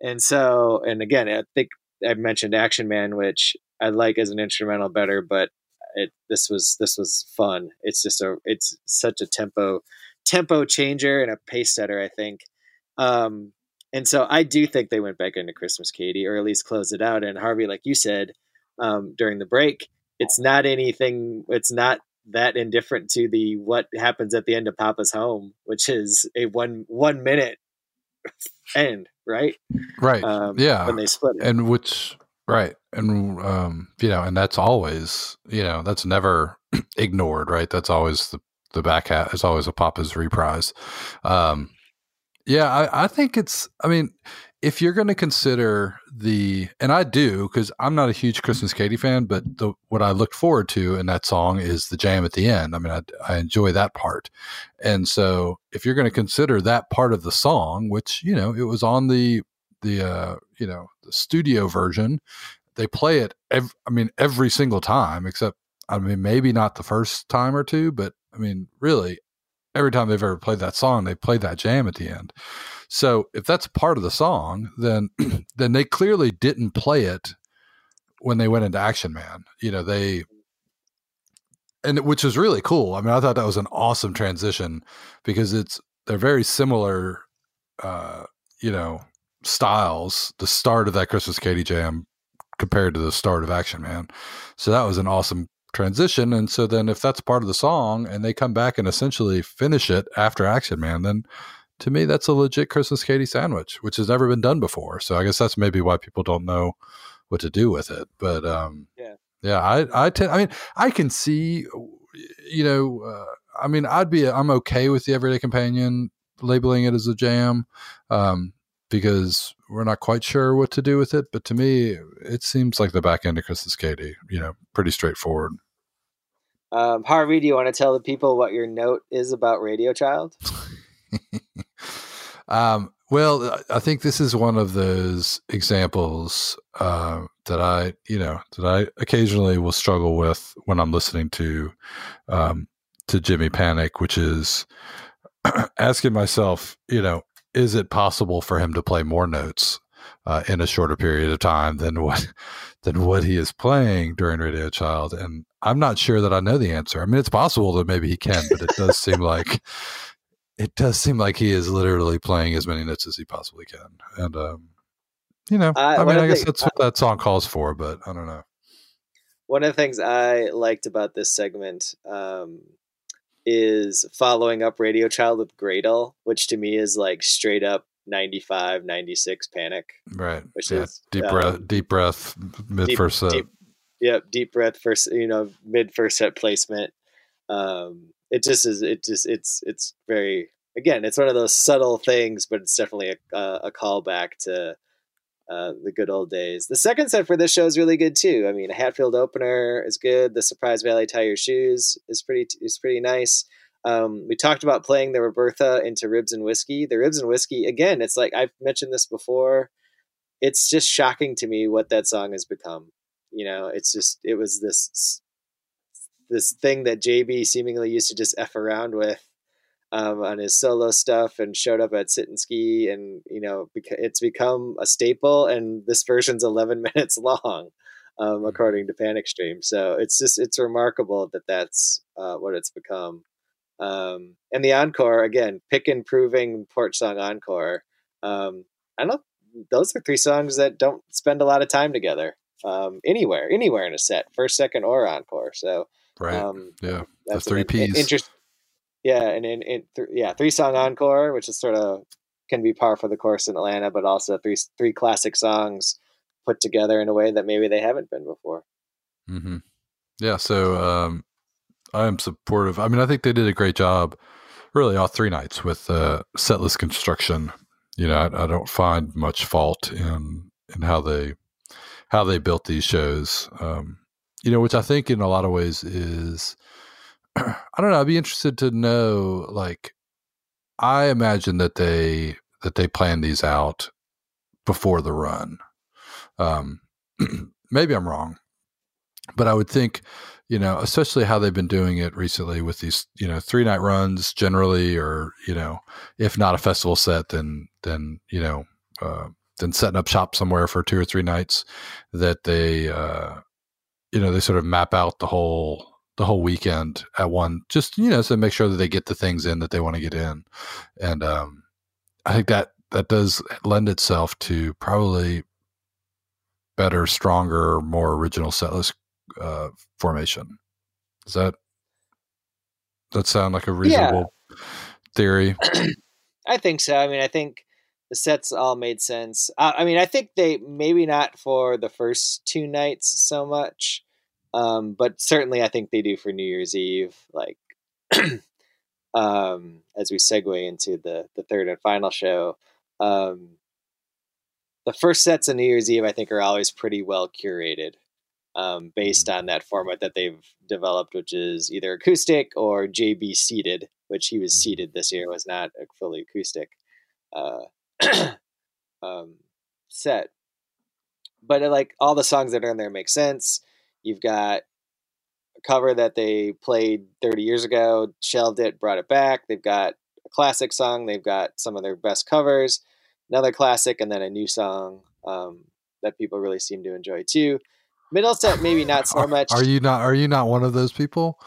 Speaker 3: And so, and again, I think I mentioned Action Man, which I like as an instrumental better, but it this was this was fun. It's just a it's such a tempo tempo changer and a pace setter, I think. Um, and so I do think they went back into Christmas Katie, or at least close it out. And Harvey, like you said um, during the break, it's not anything. It's not that indifferent to the what happens at the end of Papa's Home, which is a one one minute <laughs> end, right?
Speaker 2: Right. Um, yeah. When they split it. and which Right. And, um, you know, and that's always, you know, that's never <clears throat> ignored, right? That's always the, the back hat is always a Papa's reprise. Um, yeah, I, I think it's, I mean, if you're going to consider the, and I do, because I'm not a huge Christmas Katie fan, but the, what I looked forward to in that song is the jam at the end. I mean, I, I enjoy that part. And so if you're going to consider that part of the song, which, you know, it was on the the uh, you know the studio version. They play it. Ev- I mean, every single time, except I mean, maybe not the first time or two, but I mean, really, every time they've ever played that song, they play that jam at the end. So if that's part of the song, then <clears throat> then they clearly didn't play it when they went into Action Man. You know, they and which was really cool. I mean, I thought that was an awesome transition because it's they're very similar uh, you know, styles, the start of that Christmas Katie Jam compared to the start of Action Man. So that was an awesome transition. And so then if that's part of the song and they come back and essentially finish it after Action Man, then to me, that's a legit Christmas Katie sandwich, which has never been done before. So I guess that's maybe why people don't know what to do with it. But um,
Speaker 3: yeah,
Speaker 2: yeah, I I, t- I mean, I can see, you know, uh, I mean, I'd be I'm okay with the Everyday Companion labeling it as a jam. Um, because we're not quite sure what to do with it. But to me, it seems like the back end of Christmas Katie, you know, pretty straightforward.
Speaker 3: Um, Harvey, do you want to tell the people what your note is about Radio Child? <laughs>
Speaker 2: um, well, I think this is one of those examples uh, that I, you know, that I occasionally will struggle with when I'm listening to um, to Jimmy Panic, which is <clears throat> asking myself, you know, is it possible for him to play more notes uh, in a shorter period of time than what <laughs> than what he is playing during Radio Child? And I'm not sure that I know the answer. I mean, it's possible that maybe he can, but it does seem <laughs> like it does seem like he is literally playing as many notes as he possibly can. And um, you know, uh, I mean, I guess that's what that song calls for, but I don't know.
Speaker 3: One of the things I liked about this segment um, is following up Radio Child with Gradle, which to me is like straight up 95, 96 Panic.
Speaker 2: Right. Which yeah. is deep um, breath, deep breath, mid deep, first set.
Speaker 3: Deep, yep, deep breath first, you know, mid first set placement. Um, it just is. It just it's it's very again. It's one of those subtle things, but it's definitely a a callback to uh, the good old days. The second set for this show is really good too. I mean, Hatfield opener is good. The Surprise Valley Tie Your Shoes is pretty is pretty nice. Um, we talked about playing the Roberta into Ribs and Whiskey. The Ribs and Whiskey again. It's like I've mentioned this before. It's just shocking to me what that song has become. You know, it's just it was this this thing that JB seemingly used to just f around with um, on his solo stuff and showed up at Sit and Ski, and you know it's become a staple. And this version's <laughs> 11 minutes long, um, mm-hmm. according to Panic Stream. So it's just it's remarkable that that's uh, what it's become. Um, and the encore again, pick improving porch song encore. Um, I don't. Those are three songs that don't spend a lot of time together um, anywhere, anywhere in a set, first, second, or encore. So
Speaker 2: right, um, yeah, that's the three P's.
Speaker 3: Interest, yeah, and in, in th- yeah, three song encore, which is sort of can be par for the course in Atlanta, but also three three classic songs put together in a way that maybe they haven't been before.
Speaker 2: Mm-hmm. Yeah, so um, I am supportive. I mean, I think they did a great job, really, all three nights with uh, setlist construction. You know, I, I don't find much fault in in how they how they built these shows. Um, you know, which I think in a lot of ways is <clears throat> I don't know. I'd be interested to know. Like, I imagine that they that they plan these out before the run. Um, <clears throat> maybe I'm wrong, but I would think, you know, especially how they've been doing it recently with these, you know, three night runs generally, or you know, if not a festival set, then then you know, uh, then setting up shop somewhere for two or three nights. That they, uh, you know, they sort of map out the whole the whole weekend at one, just you know, so make sure that they get the things in that they want to get in, and um, I think that that does lend itself to probably better, stronger, more original setlist uh, formation. Does that that sound like a reasonable yeah. theory?
Speaker 3: I think so. I mean, I think the sets all made sense. I, I mean, I think they maybe not for the first two nights so much. Um, but certainly, I think they do for New Year's Eve. Like, <clears throat> um, as we segue into the the third and final show, um, the first sets of New Year's Eve, I think, are always pretty well curated, um, based mm-hmm. on that format that they've developed, which is either acoustic or JB seated, which he was mm-hmm. seated this year was not a fully acoustic uh, <clears throat> um, set. But like all the songs that are in there make sense. You've got a cover that they played 30 years ago, shelved it, brought it back. They've got a classic song. They've got some of their best covers, another classic, and then a new song um, that people really seem to enjoy too. Middle set, maybe not so <laughs> much.
Speaker 2: Are you not? Are you not one of those people?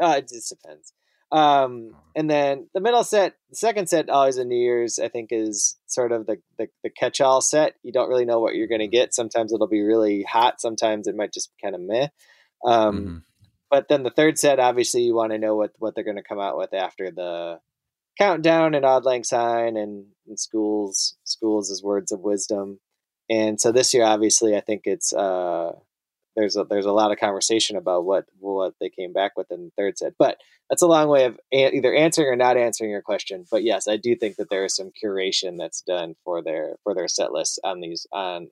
Speaker 3: Uh, it just depends. Um, and then the middle set, the second set, always a New Year's, I think, is sort of the, the, the catch all set. You don't really know what you're going to get. Sometimes it'll be really hot. Sometimes it might just be kind of meh. Um, mm-hmm. But then the third set, obviously, you want to know what, what they're going to come out with after the countdown and Auld Lang Syne and, and schools schools as words of wisdom. And so this year, obviously, I think it's uh, there's a there's a lot of conversation about what what they came back with in the third set. But that's a long way of either answering or not answering your question. But yes, I do think that there is some curation that's done for their for their set lists on these on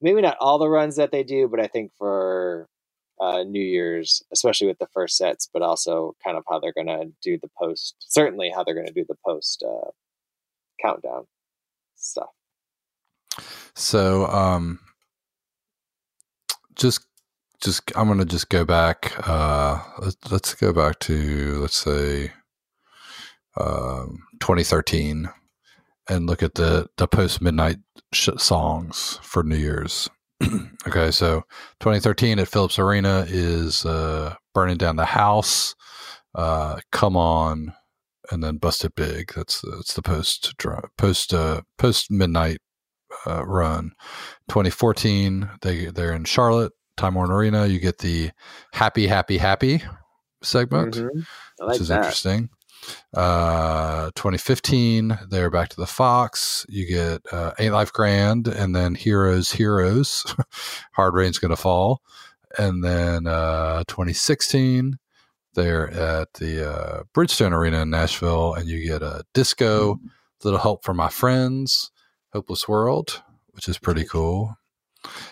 Speaker 3: maybe not all the runs that they do, but I think for uh, New Year's, especially with the first sets, but also kind of how they're going to do the post. Certainly, how they're going to do the post uh, countdown stuff.
Speaker 2: So, um, just, just, I'm going to just go back. Uh, let's, go back to, let's say, um, 2013 and look at the, the post midnight sh- songs for New Year's. <clears throat> okay, so 2013 at Phillips Arena is uh, Burning Down the House, uh, Come On, and then Busted Big. That's that's the post post uh, post midnight uh, run. 2014, they they're in Charlotte, Time Warner Arena. You get the Happy Happy Happy segment,
Speaker 3: mm-hmm. like
Speaker 2: which is
Speaker 3: that.
Speaker 2: interesting. Uh, 2015, they're back to the Fox. You get uh, Ain't Life Grand, and then Heroes, Heroes. <laughs> Hard Rain's Gonna Fall, and then uh, 2016, they're at the uh, Bridgestone Arena in Nashville, and you get a disco, Little Help for My Friends, Hopeless World, which is pretty cool.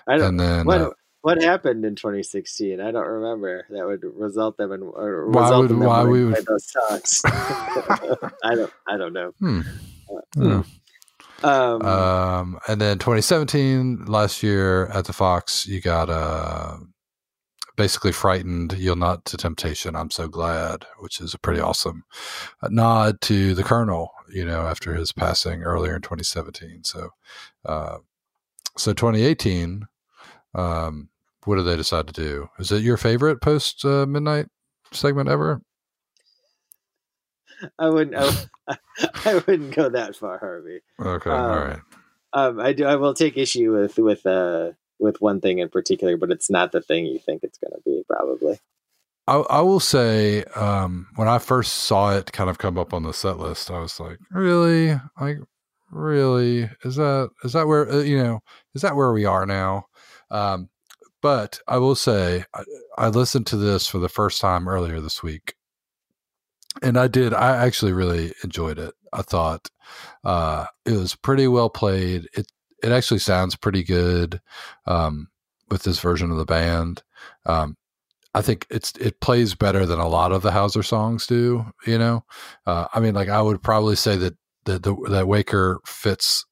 Speaker 3: I don't.
Speaker 2: And then
Speaker 3: what what happened in 2016? I don't remember. That would result them in. Or
Speaker 2: Why
Speaker 3: result
Speaker 2: would-
Speaker 3: in them
Speaker 2: why we would-
Speaker 3: those songs? <laughs> <laughs> I don't. I don't know.
Speaker 2: hmm.
Speaker 3: Hmm. Um,
Speaker 2: Um, and then 2017, last year at the Fox, you got uh, basically frightened. You'll not to temptation. I'm so glad, which is a pretty awesome uh, nod to the Colonel. You know, after his passing earlier in 2017. So, uh, so 2018. Um, what do they decide to do? Is it your favorite post uh, midnight segment ever?
Speaker 3: I wouldn't. I, <laughs> I wouldn't go that far, Harvey.
Speaker 2: Okay,
Speaker 3: Um,
Speaker 2: all right.
Speaker 3: Um, I do. I will take issue with with uh with one thing in particular, but it's not the thing you think it's going to be. Probably.
Speaker 2: I, I will say, um, when I first saw it kind of come up on the set list, I was like, really, like, really, is that is that where uh, you know is that where we are now? Um, but I will say, I, I listened to this for the first time earlier this week, and I did. I actually really enjoyed it. I thought uh, it was pretty well played. It it actually sounds pretty good um, with this version of the band. Um, I think it's it plays better than a lot of the Houser songs do. You know, uh, I mean, like I would probably say that that the, that Waker fits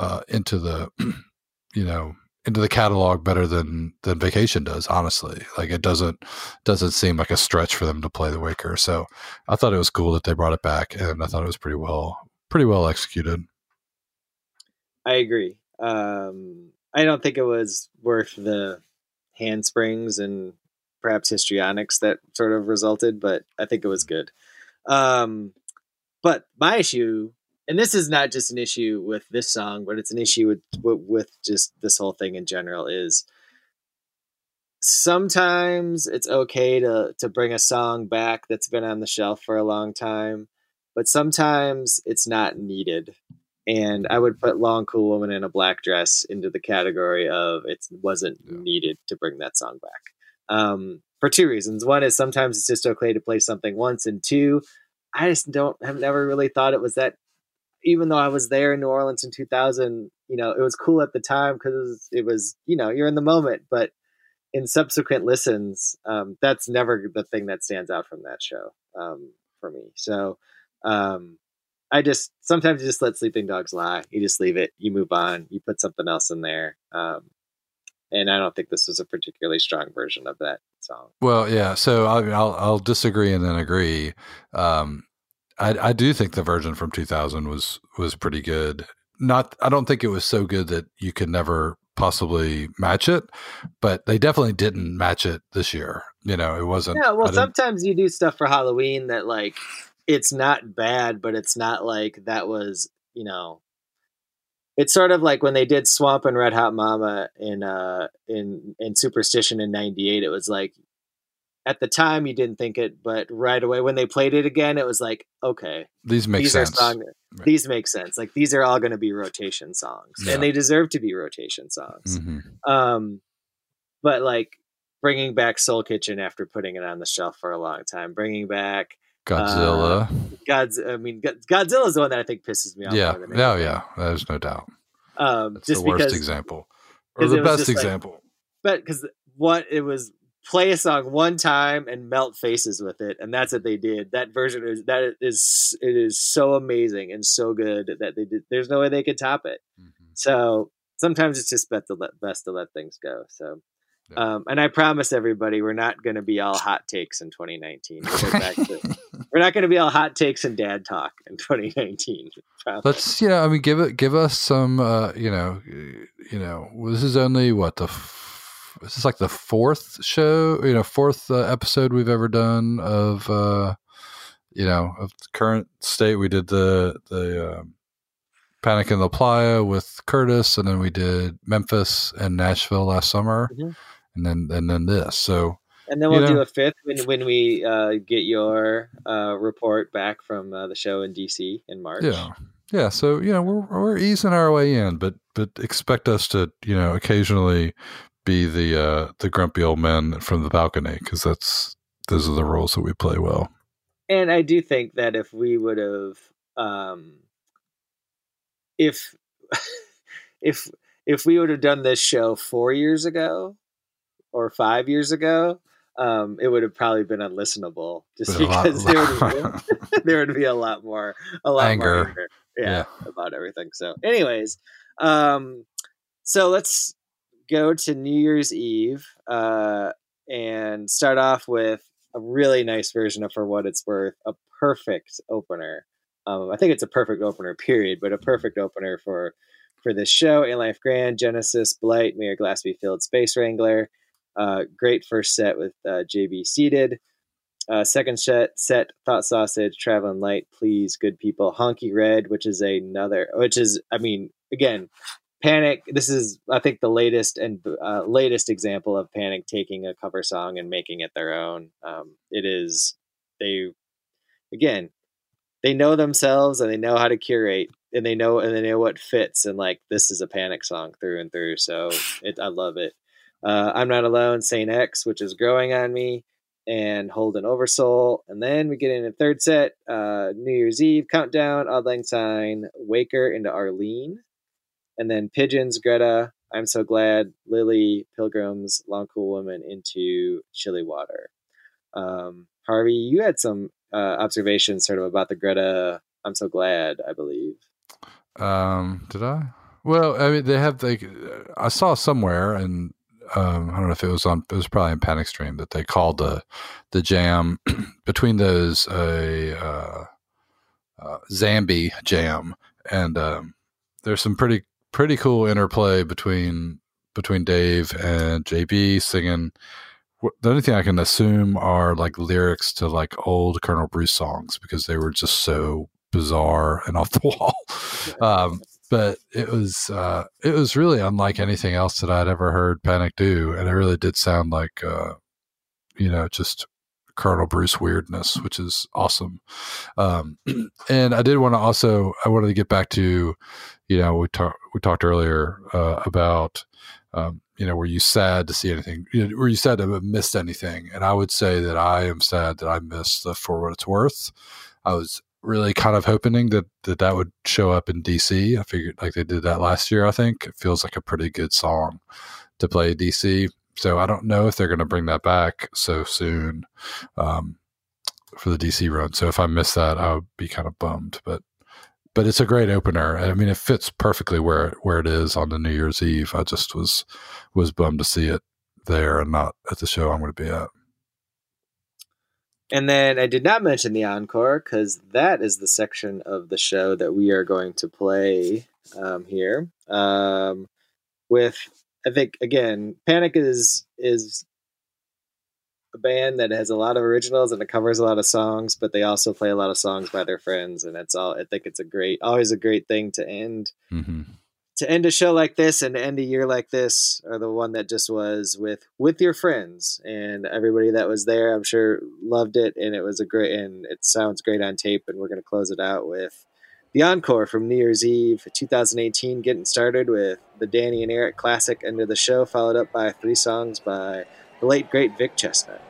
Speaker 2: uh, into the <clears throat> you know into the catalog better than than Vacation does. Honestly, like it doesn't doesn't seem like a stretch for them to play the Waker. So I thought it was cool that they brought it back, and I thought it was pretty well pretty well executed.
Speaker 3: I agree. Um, I don't think it was worth the handsprings and perhaps histrionics that sort of resulted, but I think it was good. Um, but my issue, and this is not just an issue with this song, but it's an issue with with, with just this whole thing in general, is sometimes it's okay to to bring a song back that's been on the shelf for a long time, but sometimes it's not needed and I would put "Long Cool Woman in a Black Dress" into the category of it wasn't
Speaker 2: Yeah.
Speaker 3: needed to bring that song back. Um, for two reasons. One is sometimes it's just okay to play something once, and two, I just don't have never really thought it was that. Even though I was there in New Orleans in 2000, you know, it was cool at the time because it was, you know, you're in the moment. But in subsequent listens, um, that's never the thing that stands out from that show um, for me. So, um, I just sometimes you just let sleeping dogs lie. You just leave it. You move on. You put something else in there. Um, and I don't think this was a particularly strong version of that song.
Speaker 2: Well, yeah. So I, I'll I'll disagree and then agree. Um, I I do think the version from 2000 was was pretty good. Not I don't think it was so good that you could never possibly match it, but they definitely didn't match it this year. You know, it wasn't.
Speaker 3: Yeah, well, sometimes you do stuff for Halloween that like it's not bad, but it's not like that was you know. It's sort of like when they did Swamp and Red Hot Mama in uh in in Superstition in '98. It was like at the time you didn't think it, but right away when they played it again, it was like, okay,
Speaker 2: these make
Speaker 3: these
Speaker 2: sense.
Speaker 3: Are song, right. These make sense. Like these are all going to be rotation songs, yeah. and they deserve to be rotation songs. Mm-hmm. Um, but like bringing back Soul Kitchen after putting it on the shelf for a long time, bringing back
Speaker 2: Godzilla. Uh,
Speaker 3: God's. I mean, Godzilla is the one that I think pisses me off.
Speaker 2: Yeah. Oh yeah. There's no doubt.
Speaker 3: Um,
Speaker 2: That's
Speaker 3: just
Speaker 2: the worst
Speaker 3: because,
Speaker 2: example, or the best example. Like,
Speaker 3: but because what it was play a song one time and melt faces with it and that's what they did that version is that is it is so amazing and so good that they did there's no way they could top it mm-hmm. so sometimes it's just best to let best to let things go so yeah. um, and i promise everybody we're not going to be all hot takes in 2019 to, <laughs> we're not going to be all hot takes and dad talk in 2019 <laughs>
Speaker 2: let's yeah i mean give it give us some uh you know you know this is only what the this is like the fourth show, you know, fourth uh, episode we've ever done of, uh, you know, of the current state. We did the the uh, Panic in the Playa with Curtis, and then we did Memphis and Nashville last summer, mm-hmm. and then and then this. So
Speaker 3: and then we'll know, do a fifth when when we uh, get your uh, report back from uh, the show in DC in March.
Speaker 2: Yeah, yeah. So you know we're we're easing our way in, but but expect us to you know occasionally be the uh, the grumpy old man from the balcony because that's those are the roles that we play well.
Speaker 3: And I do think that if we would have, um, if <laughs> if if we would have done this show four years ago or five years ago, um, it would have probably been unlistenable just because <laughs> there, would <laughs> be, there would be a lot more a lot
Speaker 2: anger.
Speaker 3: more anger yeah, yeah, about everything. So, anyways, um, so let's go to New Year's Eve uh, and start off with a really nice version of For What It's Worth, a perfect opener. Um, I think it's a perfect opener, period, but a perfect opener for for this show. Ain't Life Grand, Genesis, Blight, May Your Glass Be Filled, Space Wrangler. Uh, great first set with uh, JB seated. Uh, second set, set Thought Sausage, Traveling Light, Please, Good People, Honky Red, which is another, which is, I mean, again, Panic. This is, I think, the latest and uh, latest example of Panic taking a cover song and making it their own. Um, it is they, again, they know themselves and they know how to curate and they know and they know what fits and like this is a Panic song through and through. So it, I love it. Uh, I'm not alone. Saint X, which is growing on me, and Holden Oversoul, and then we get in a third set. Uh, New Year's Eve countdown. Auld Lang Syne, Waker into Arlene and then Pigeons, Greta, I'm so glad, Lily, Pilgrims, Long Cool Woman into Chilly Water. Um, Harvey, you had some uh, observations sort of about the Greta. I'm so glad, I believe.
Speaker 2: Um, did I? Well, I mean, they have like I saw somewhere, and um, I don't know if it was on. It was probably in Panic Stream that they called the the jam <clears throat> between those a uh, uh, Zambi jam, and um, there's some pretty pretty cool interplay between between Dave and JB singing. The only thing I can assume are like lyrics to like old Colonel Bruce songs because they were just so bizarre and off the <laughs> wall. Um, but it was uh, it was really unlike anything else that I'd ever heard Panic do, and it really did sound like uh, you know just Colonel Bruce weirdness, which is awesome. Um, <clears throat> and I did want to also I wanted to get back to you know we talked we talked earlier uh, about um, you know were you sad to see anything were you sad to have missed anything? And i would say that i am sad that i missed the for what it's worth. I was really kind of hoping that that, that would show up in dc i figured like they did that last year i think. It feels like a pretty good song to play dc so i don't know if they're going to bring that back so soon um, for the dc run so if i miss that i would be kind of bummed but but it's a great opener. I mean, it fits perfectly where where it is on the New Year's Eve. I just was was bummed to see it there and not at the show I'm going to be at.
Speaker 3: And then I did not mention the encore because that is the section of the show that we are going to play um, here. Um, with I think again, Panic is is a band that has a lot of originals and it covers a lot of songs, but they also play a lot of songs by their friends, and it's all. I think it's a great, always a great thing to end. Mm-hmm.
Speaker 4: to end a show like this and end a year like this, or the one that just was with with your friends and everybody that was there, I'm sure loved it, and it was a great and it sounds great on tape. And we're gonna close it out with the encore from New Year's Eve 2018, getting started with the Danny and Eric classic of the show, followed up by three songs by the late great Vic Chesnutt.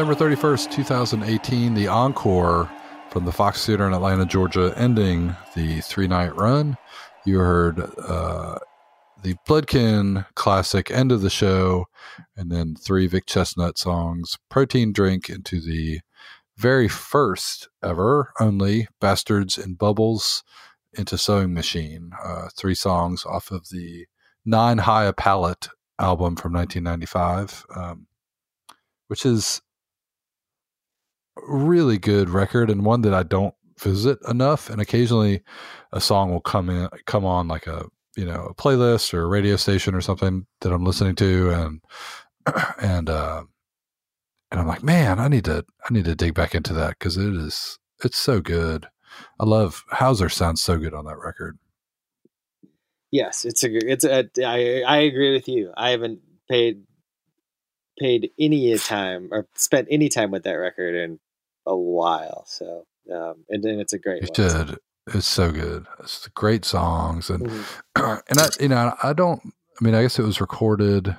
Speaker 2: December 31st, 2018, the encore from the Fox Theater in Atlanta, Georgia, ending the three night run. You heard uh, the Bloodkin classic end of the show, and then three Vic Chesnutt songs, Protein Drink into the very first ever, only Bastards and Bubbles into Sewing Machine. Uh, three songs off of the Nine High a Pallet album from 1995, um, which is really good record and one that I don't visit enough. And occasionally a song will come in, come on like a, you know, a playlist or a radio station or something that I'm listening to. And, <clears throat> and, uh, and I'm like, man, I need to, I need to dig back into that because it is, it's so good. I love Houser sounds so good on that record.
Speaker 3: Yes, it's a it's a I I agree with you. I haven't paid paid any time or spent any time with that record in a while. So um, and then it's a great.
Speaker 2: One. did. It's so good. It's great songs and mm-hmm. <clears throat> and I you know I don't. I mean I guess it was recorded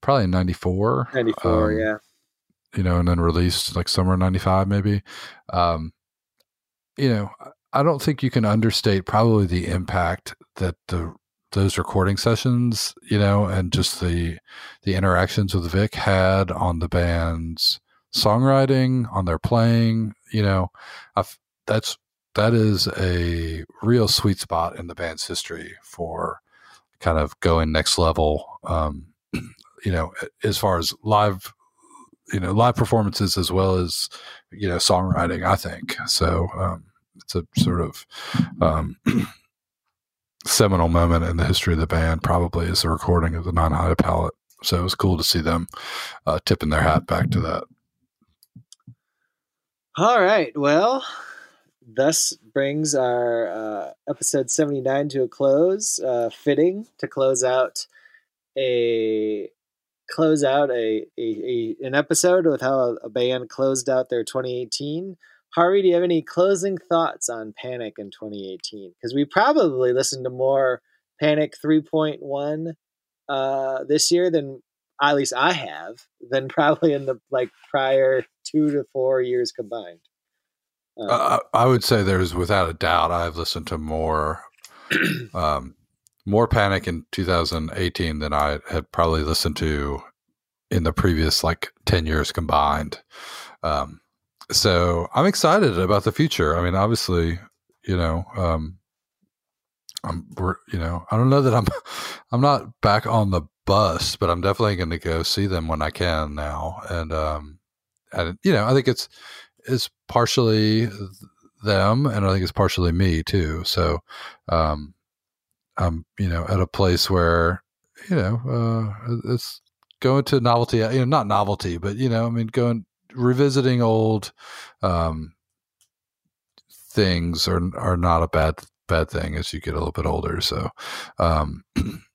Speaker 2: probably in '94.
Speaker 3: '94, um, yeah.
Speaker 2: You know, and then released like summer '95 maybe. Um, you know, I don't think you can understate probably the impact that the those recording sessions, you know, and just the the interactions with Vic had on the band's songwriting, on their playing, you know, I've, that's that is a real sweet spot in the band's history for kind of going next level. Um, <clears throat> you know, as far as live, you know, live performances as well as you know songwriting. I think so. Um, it's a sort of um, <clears throat> seminal moment in the history of the band. Probably is the recording of the Nine High Pallet. So it was cool to see them uh, tipping their hat back to that.
Speaker 3: All right. Well, thus brings our uh, episode 79 to a close. Uh, fitting to close out a close out a, a, a, an episode with how a, band closed out their 2018 Hari, do you have any closing thoughts on Panic in 2018? Because we probably listened to more Panic 3.1 uh, this year than at least I have than probably in the like prior two to four years combined.
Speaker 2: Um, uh, I would say there's without a doubt I've listened to more <clears throat> um, more Panic in 2018 than I had probably listened to in the previous like 10 years combined. Um, so I'm excited about the future. I mean, obviously, you know, um, I'm, we're, you know, I don't know that I'm, <laughs> I'm not back on the bus, but I'm definitely going to go see them when I can now. And, um, and you know, I think it's, it's partially them, and I think it's partially me too. So, um, I'm, you know, at a place where, you know, uh, it's going to novelty, you know, not novelty, but you know, I mean, going revisiting old um, things are are not a bad bad thing as you get a little bit older. So, um, <clears throat>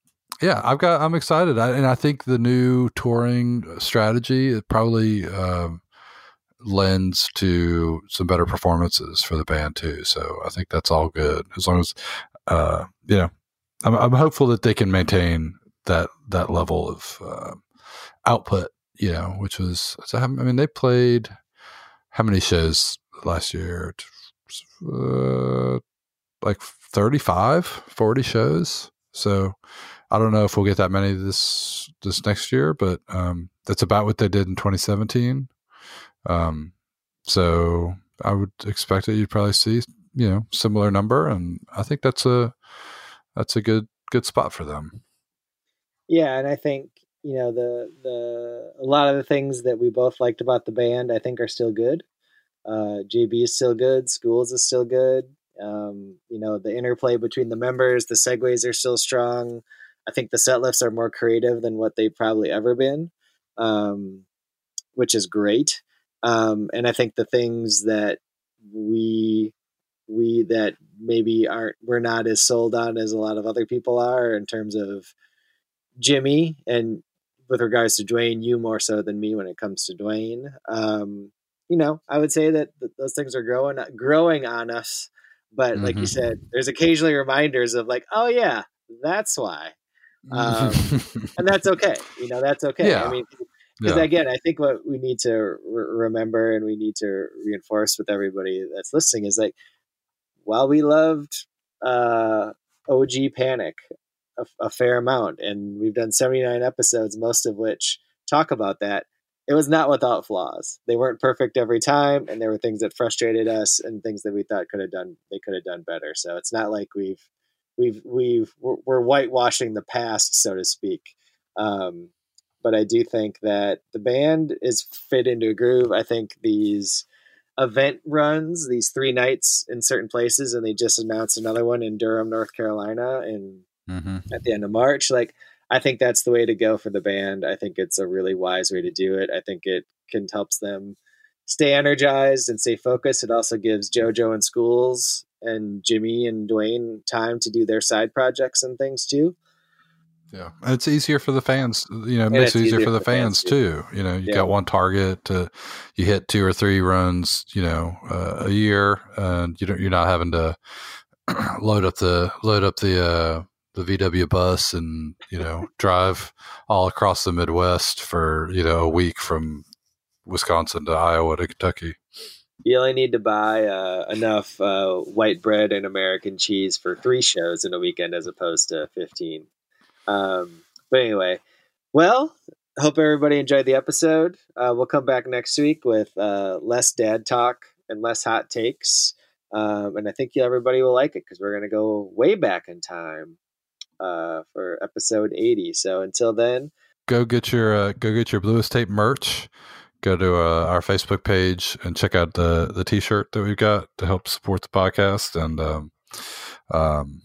Speaker 2: yeah, I've got I'm excited, I, and I think the new touring strategy it probably um, lends to some better performances for the band too. So I think that's all good as long as uh, you know. I'm, I'm hopeful that they can maintain that that level of uh, output you know, which was, I mean, they played how many shows last year? Uh, like 35, 40 shows. So I don't know if we'll get that many this this next year, but um, that's about what they did in 2017. Um, so I would expect that you'd probably see you know similar number, and I think that's a that's a good good spot for them.
Speaker 3: Yeah, and I think you know the the a lot of the things that we both liked about the band I think are still good. Uh, JB is still good. Schools is still good. Um, you know the interplay between the members, the segues are still strong. I think the set lifts are more creative than what they've probably ever been, um, which is great. Um, and I think the things that we we that maybe aren't we're not as sold on as a lot of other people are in terms of Jimmy and with regards to Duane, you more so than me when it comes to Duane. Um, you know, I would say that th- those things are growing growing on us. But like mm-hmm. you said, there's occasionally reminders of like, oh yeah, that's why, um, <laughs> and that's okay. You know, that's okay. Yeah. I mean, because yeah. again, I think what we need to re- remember and we need to reinforce with everybody that's listening is like, while we loved uh, OG Panic a, a fair amount, and we've done 79 episodes, most of which talk about that. It was not without flaws. They weren't perfect every time, and there were things that frustrated us and things that we thought could have done they could have done better. So it's not like we've we've we've we're, we're whitewashing the past, so to speak. Um, but I do think that the band is fit into a groove. I think these event runs, these three nights in certain places, and they just announced another one in Durham, North Carolina, in mm-hmm. at the end of March. Like, I think that's the way to go for the band. I think it's a really wise way to do it. I think it can helps them stay energized and stay focused. It also gives JoJo and Schools and Jimmy and Duane time to do their side projects and things too.
Speaker 2: Yeah, it's easier for the fans. You know, it makes it easier, easier for the fans, fans too. You know, you yeah. got one target to you hit two or three runs. You know, uh, a year, and you don't. You're not having to <clears throat> load up the load up the uh, the VW bus and you know <laughs> drive all across the Midwest for you know a week from Wisconsin to Iowa to Kentucky.
Speaker 3: You only need to buy uh, enough uh, white bread and American cheese for three shows in a weekend as opposed to fifteen. Um, but anyway, well, hope everybody enjoyed the episode. Uh, we'll come back next week with uh, less dad talk and less hot takes. Um, and I think everybody will like it because we're going to go way back in time uh, for episode 80. So until then,
Speaker 2: go get your uh, go get your bluest merch. Go to uh, our Facebook page and check out the the T-shirt that we've got to help support the podcast. And um, um,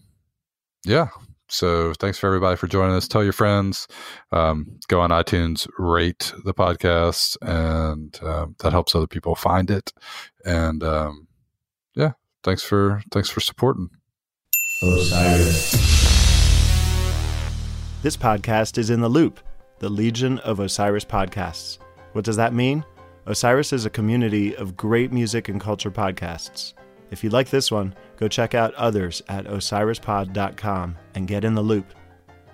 Speaker 2: yeah, so thanks for everybody for joining us. Tell your friends. Um, go on iTunes, rate the podcast, and um, that helps other people find it. And um, yeah, thanks for thanks for supporting.
Speaker 4: Osiris. This podcast is in the loop, the Legion of Osiris podcasts. What does that mean? Osiris is a community of great music and culture podcasts. If you like this one, go check out others at osirispod.com and get in the loop.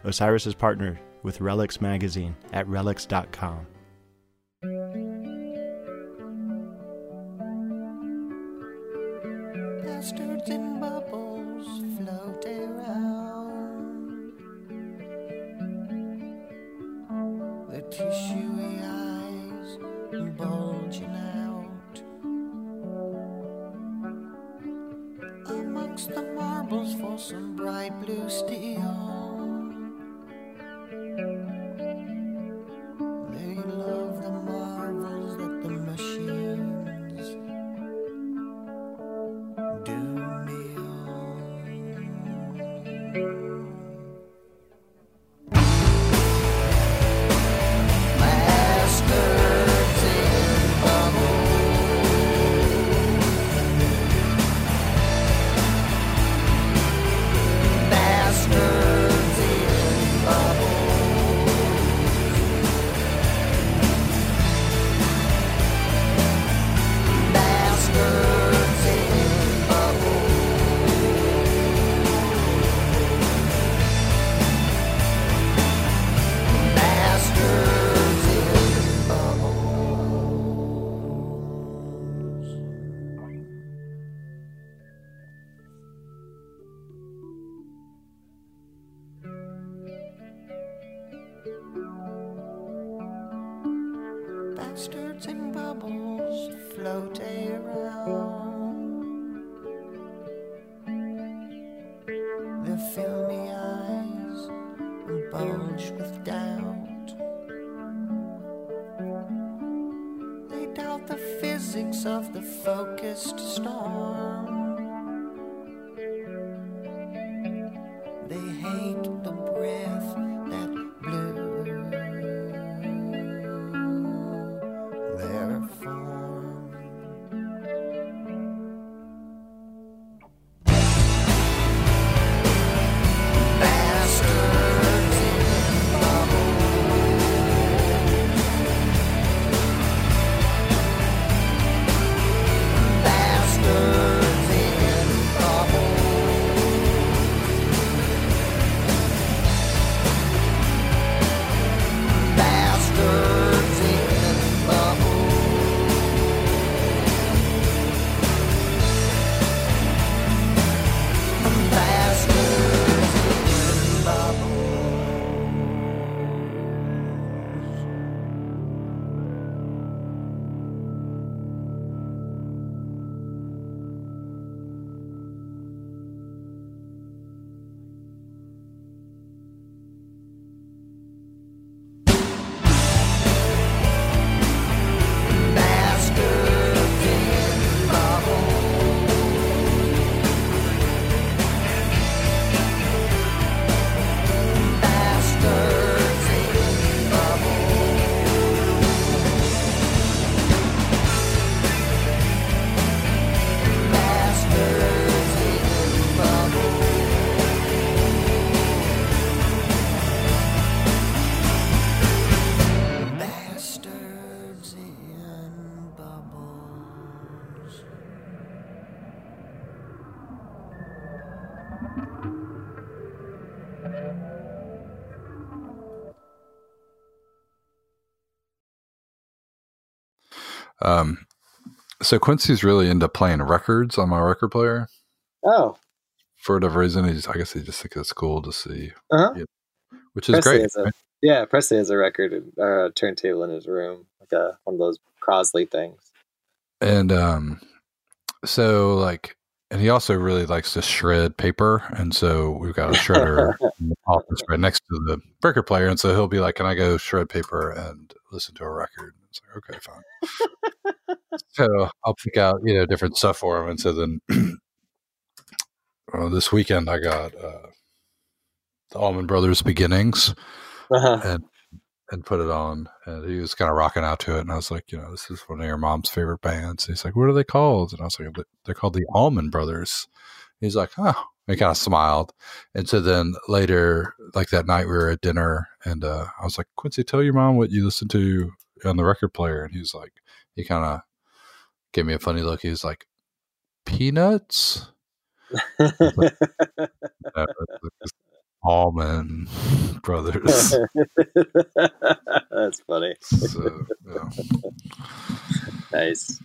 Speaker 4: Osiris is partnered with Relix Magazine at relix.com. some bright blue steel.
Speaker 2: Um, so Quincy's really into playing records on my record player.
Speaker 3: Oh,
Speaker 2: for whatever reason, he's, I guess he just thinks it's cool to see,
Speaker 3: uh-huh.
Speaker 2: know, which is Presley great.
Speaker 3: A, yeah, Presley has a record or a turntable in his room, like a one of those Crosley things.
Speaker 2: And um, so like, and he also really likes to shred paper, and so we've got a shredder <laughs> in the office right next to the record player, and so he'll be like, "Can I go shred paper and listen to a record?" and it's like, okay, fine. So I'll pick out you know different stuff for him, and so then well, <clears throat> this weekend I got uh, the Allman Brothers Beginnings, uh-huh. and and put it on, and he was kind of rocking out to it, and I was like, you know, this is one of your mom's favorite bands. he's like, what are they called? And I was like, they're called the Allman Brothers. He's like, oh, he kind of smiled, and so then later, like that night, we were at dinner, and uh, I was like, Quincy, tell your mom what you listen to on the record player, and he's like, he kind of gave me a funny look. He was like, peanuts. <laughs> Allman Brothers. <laughs>
Speaker 3: That's funny. So, yeah. Nice.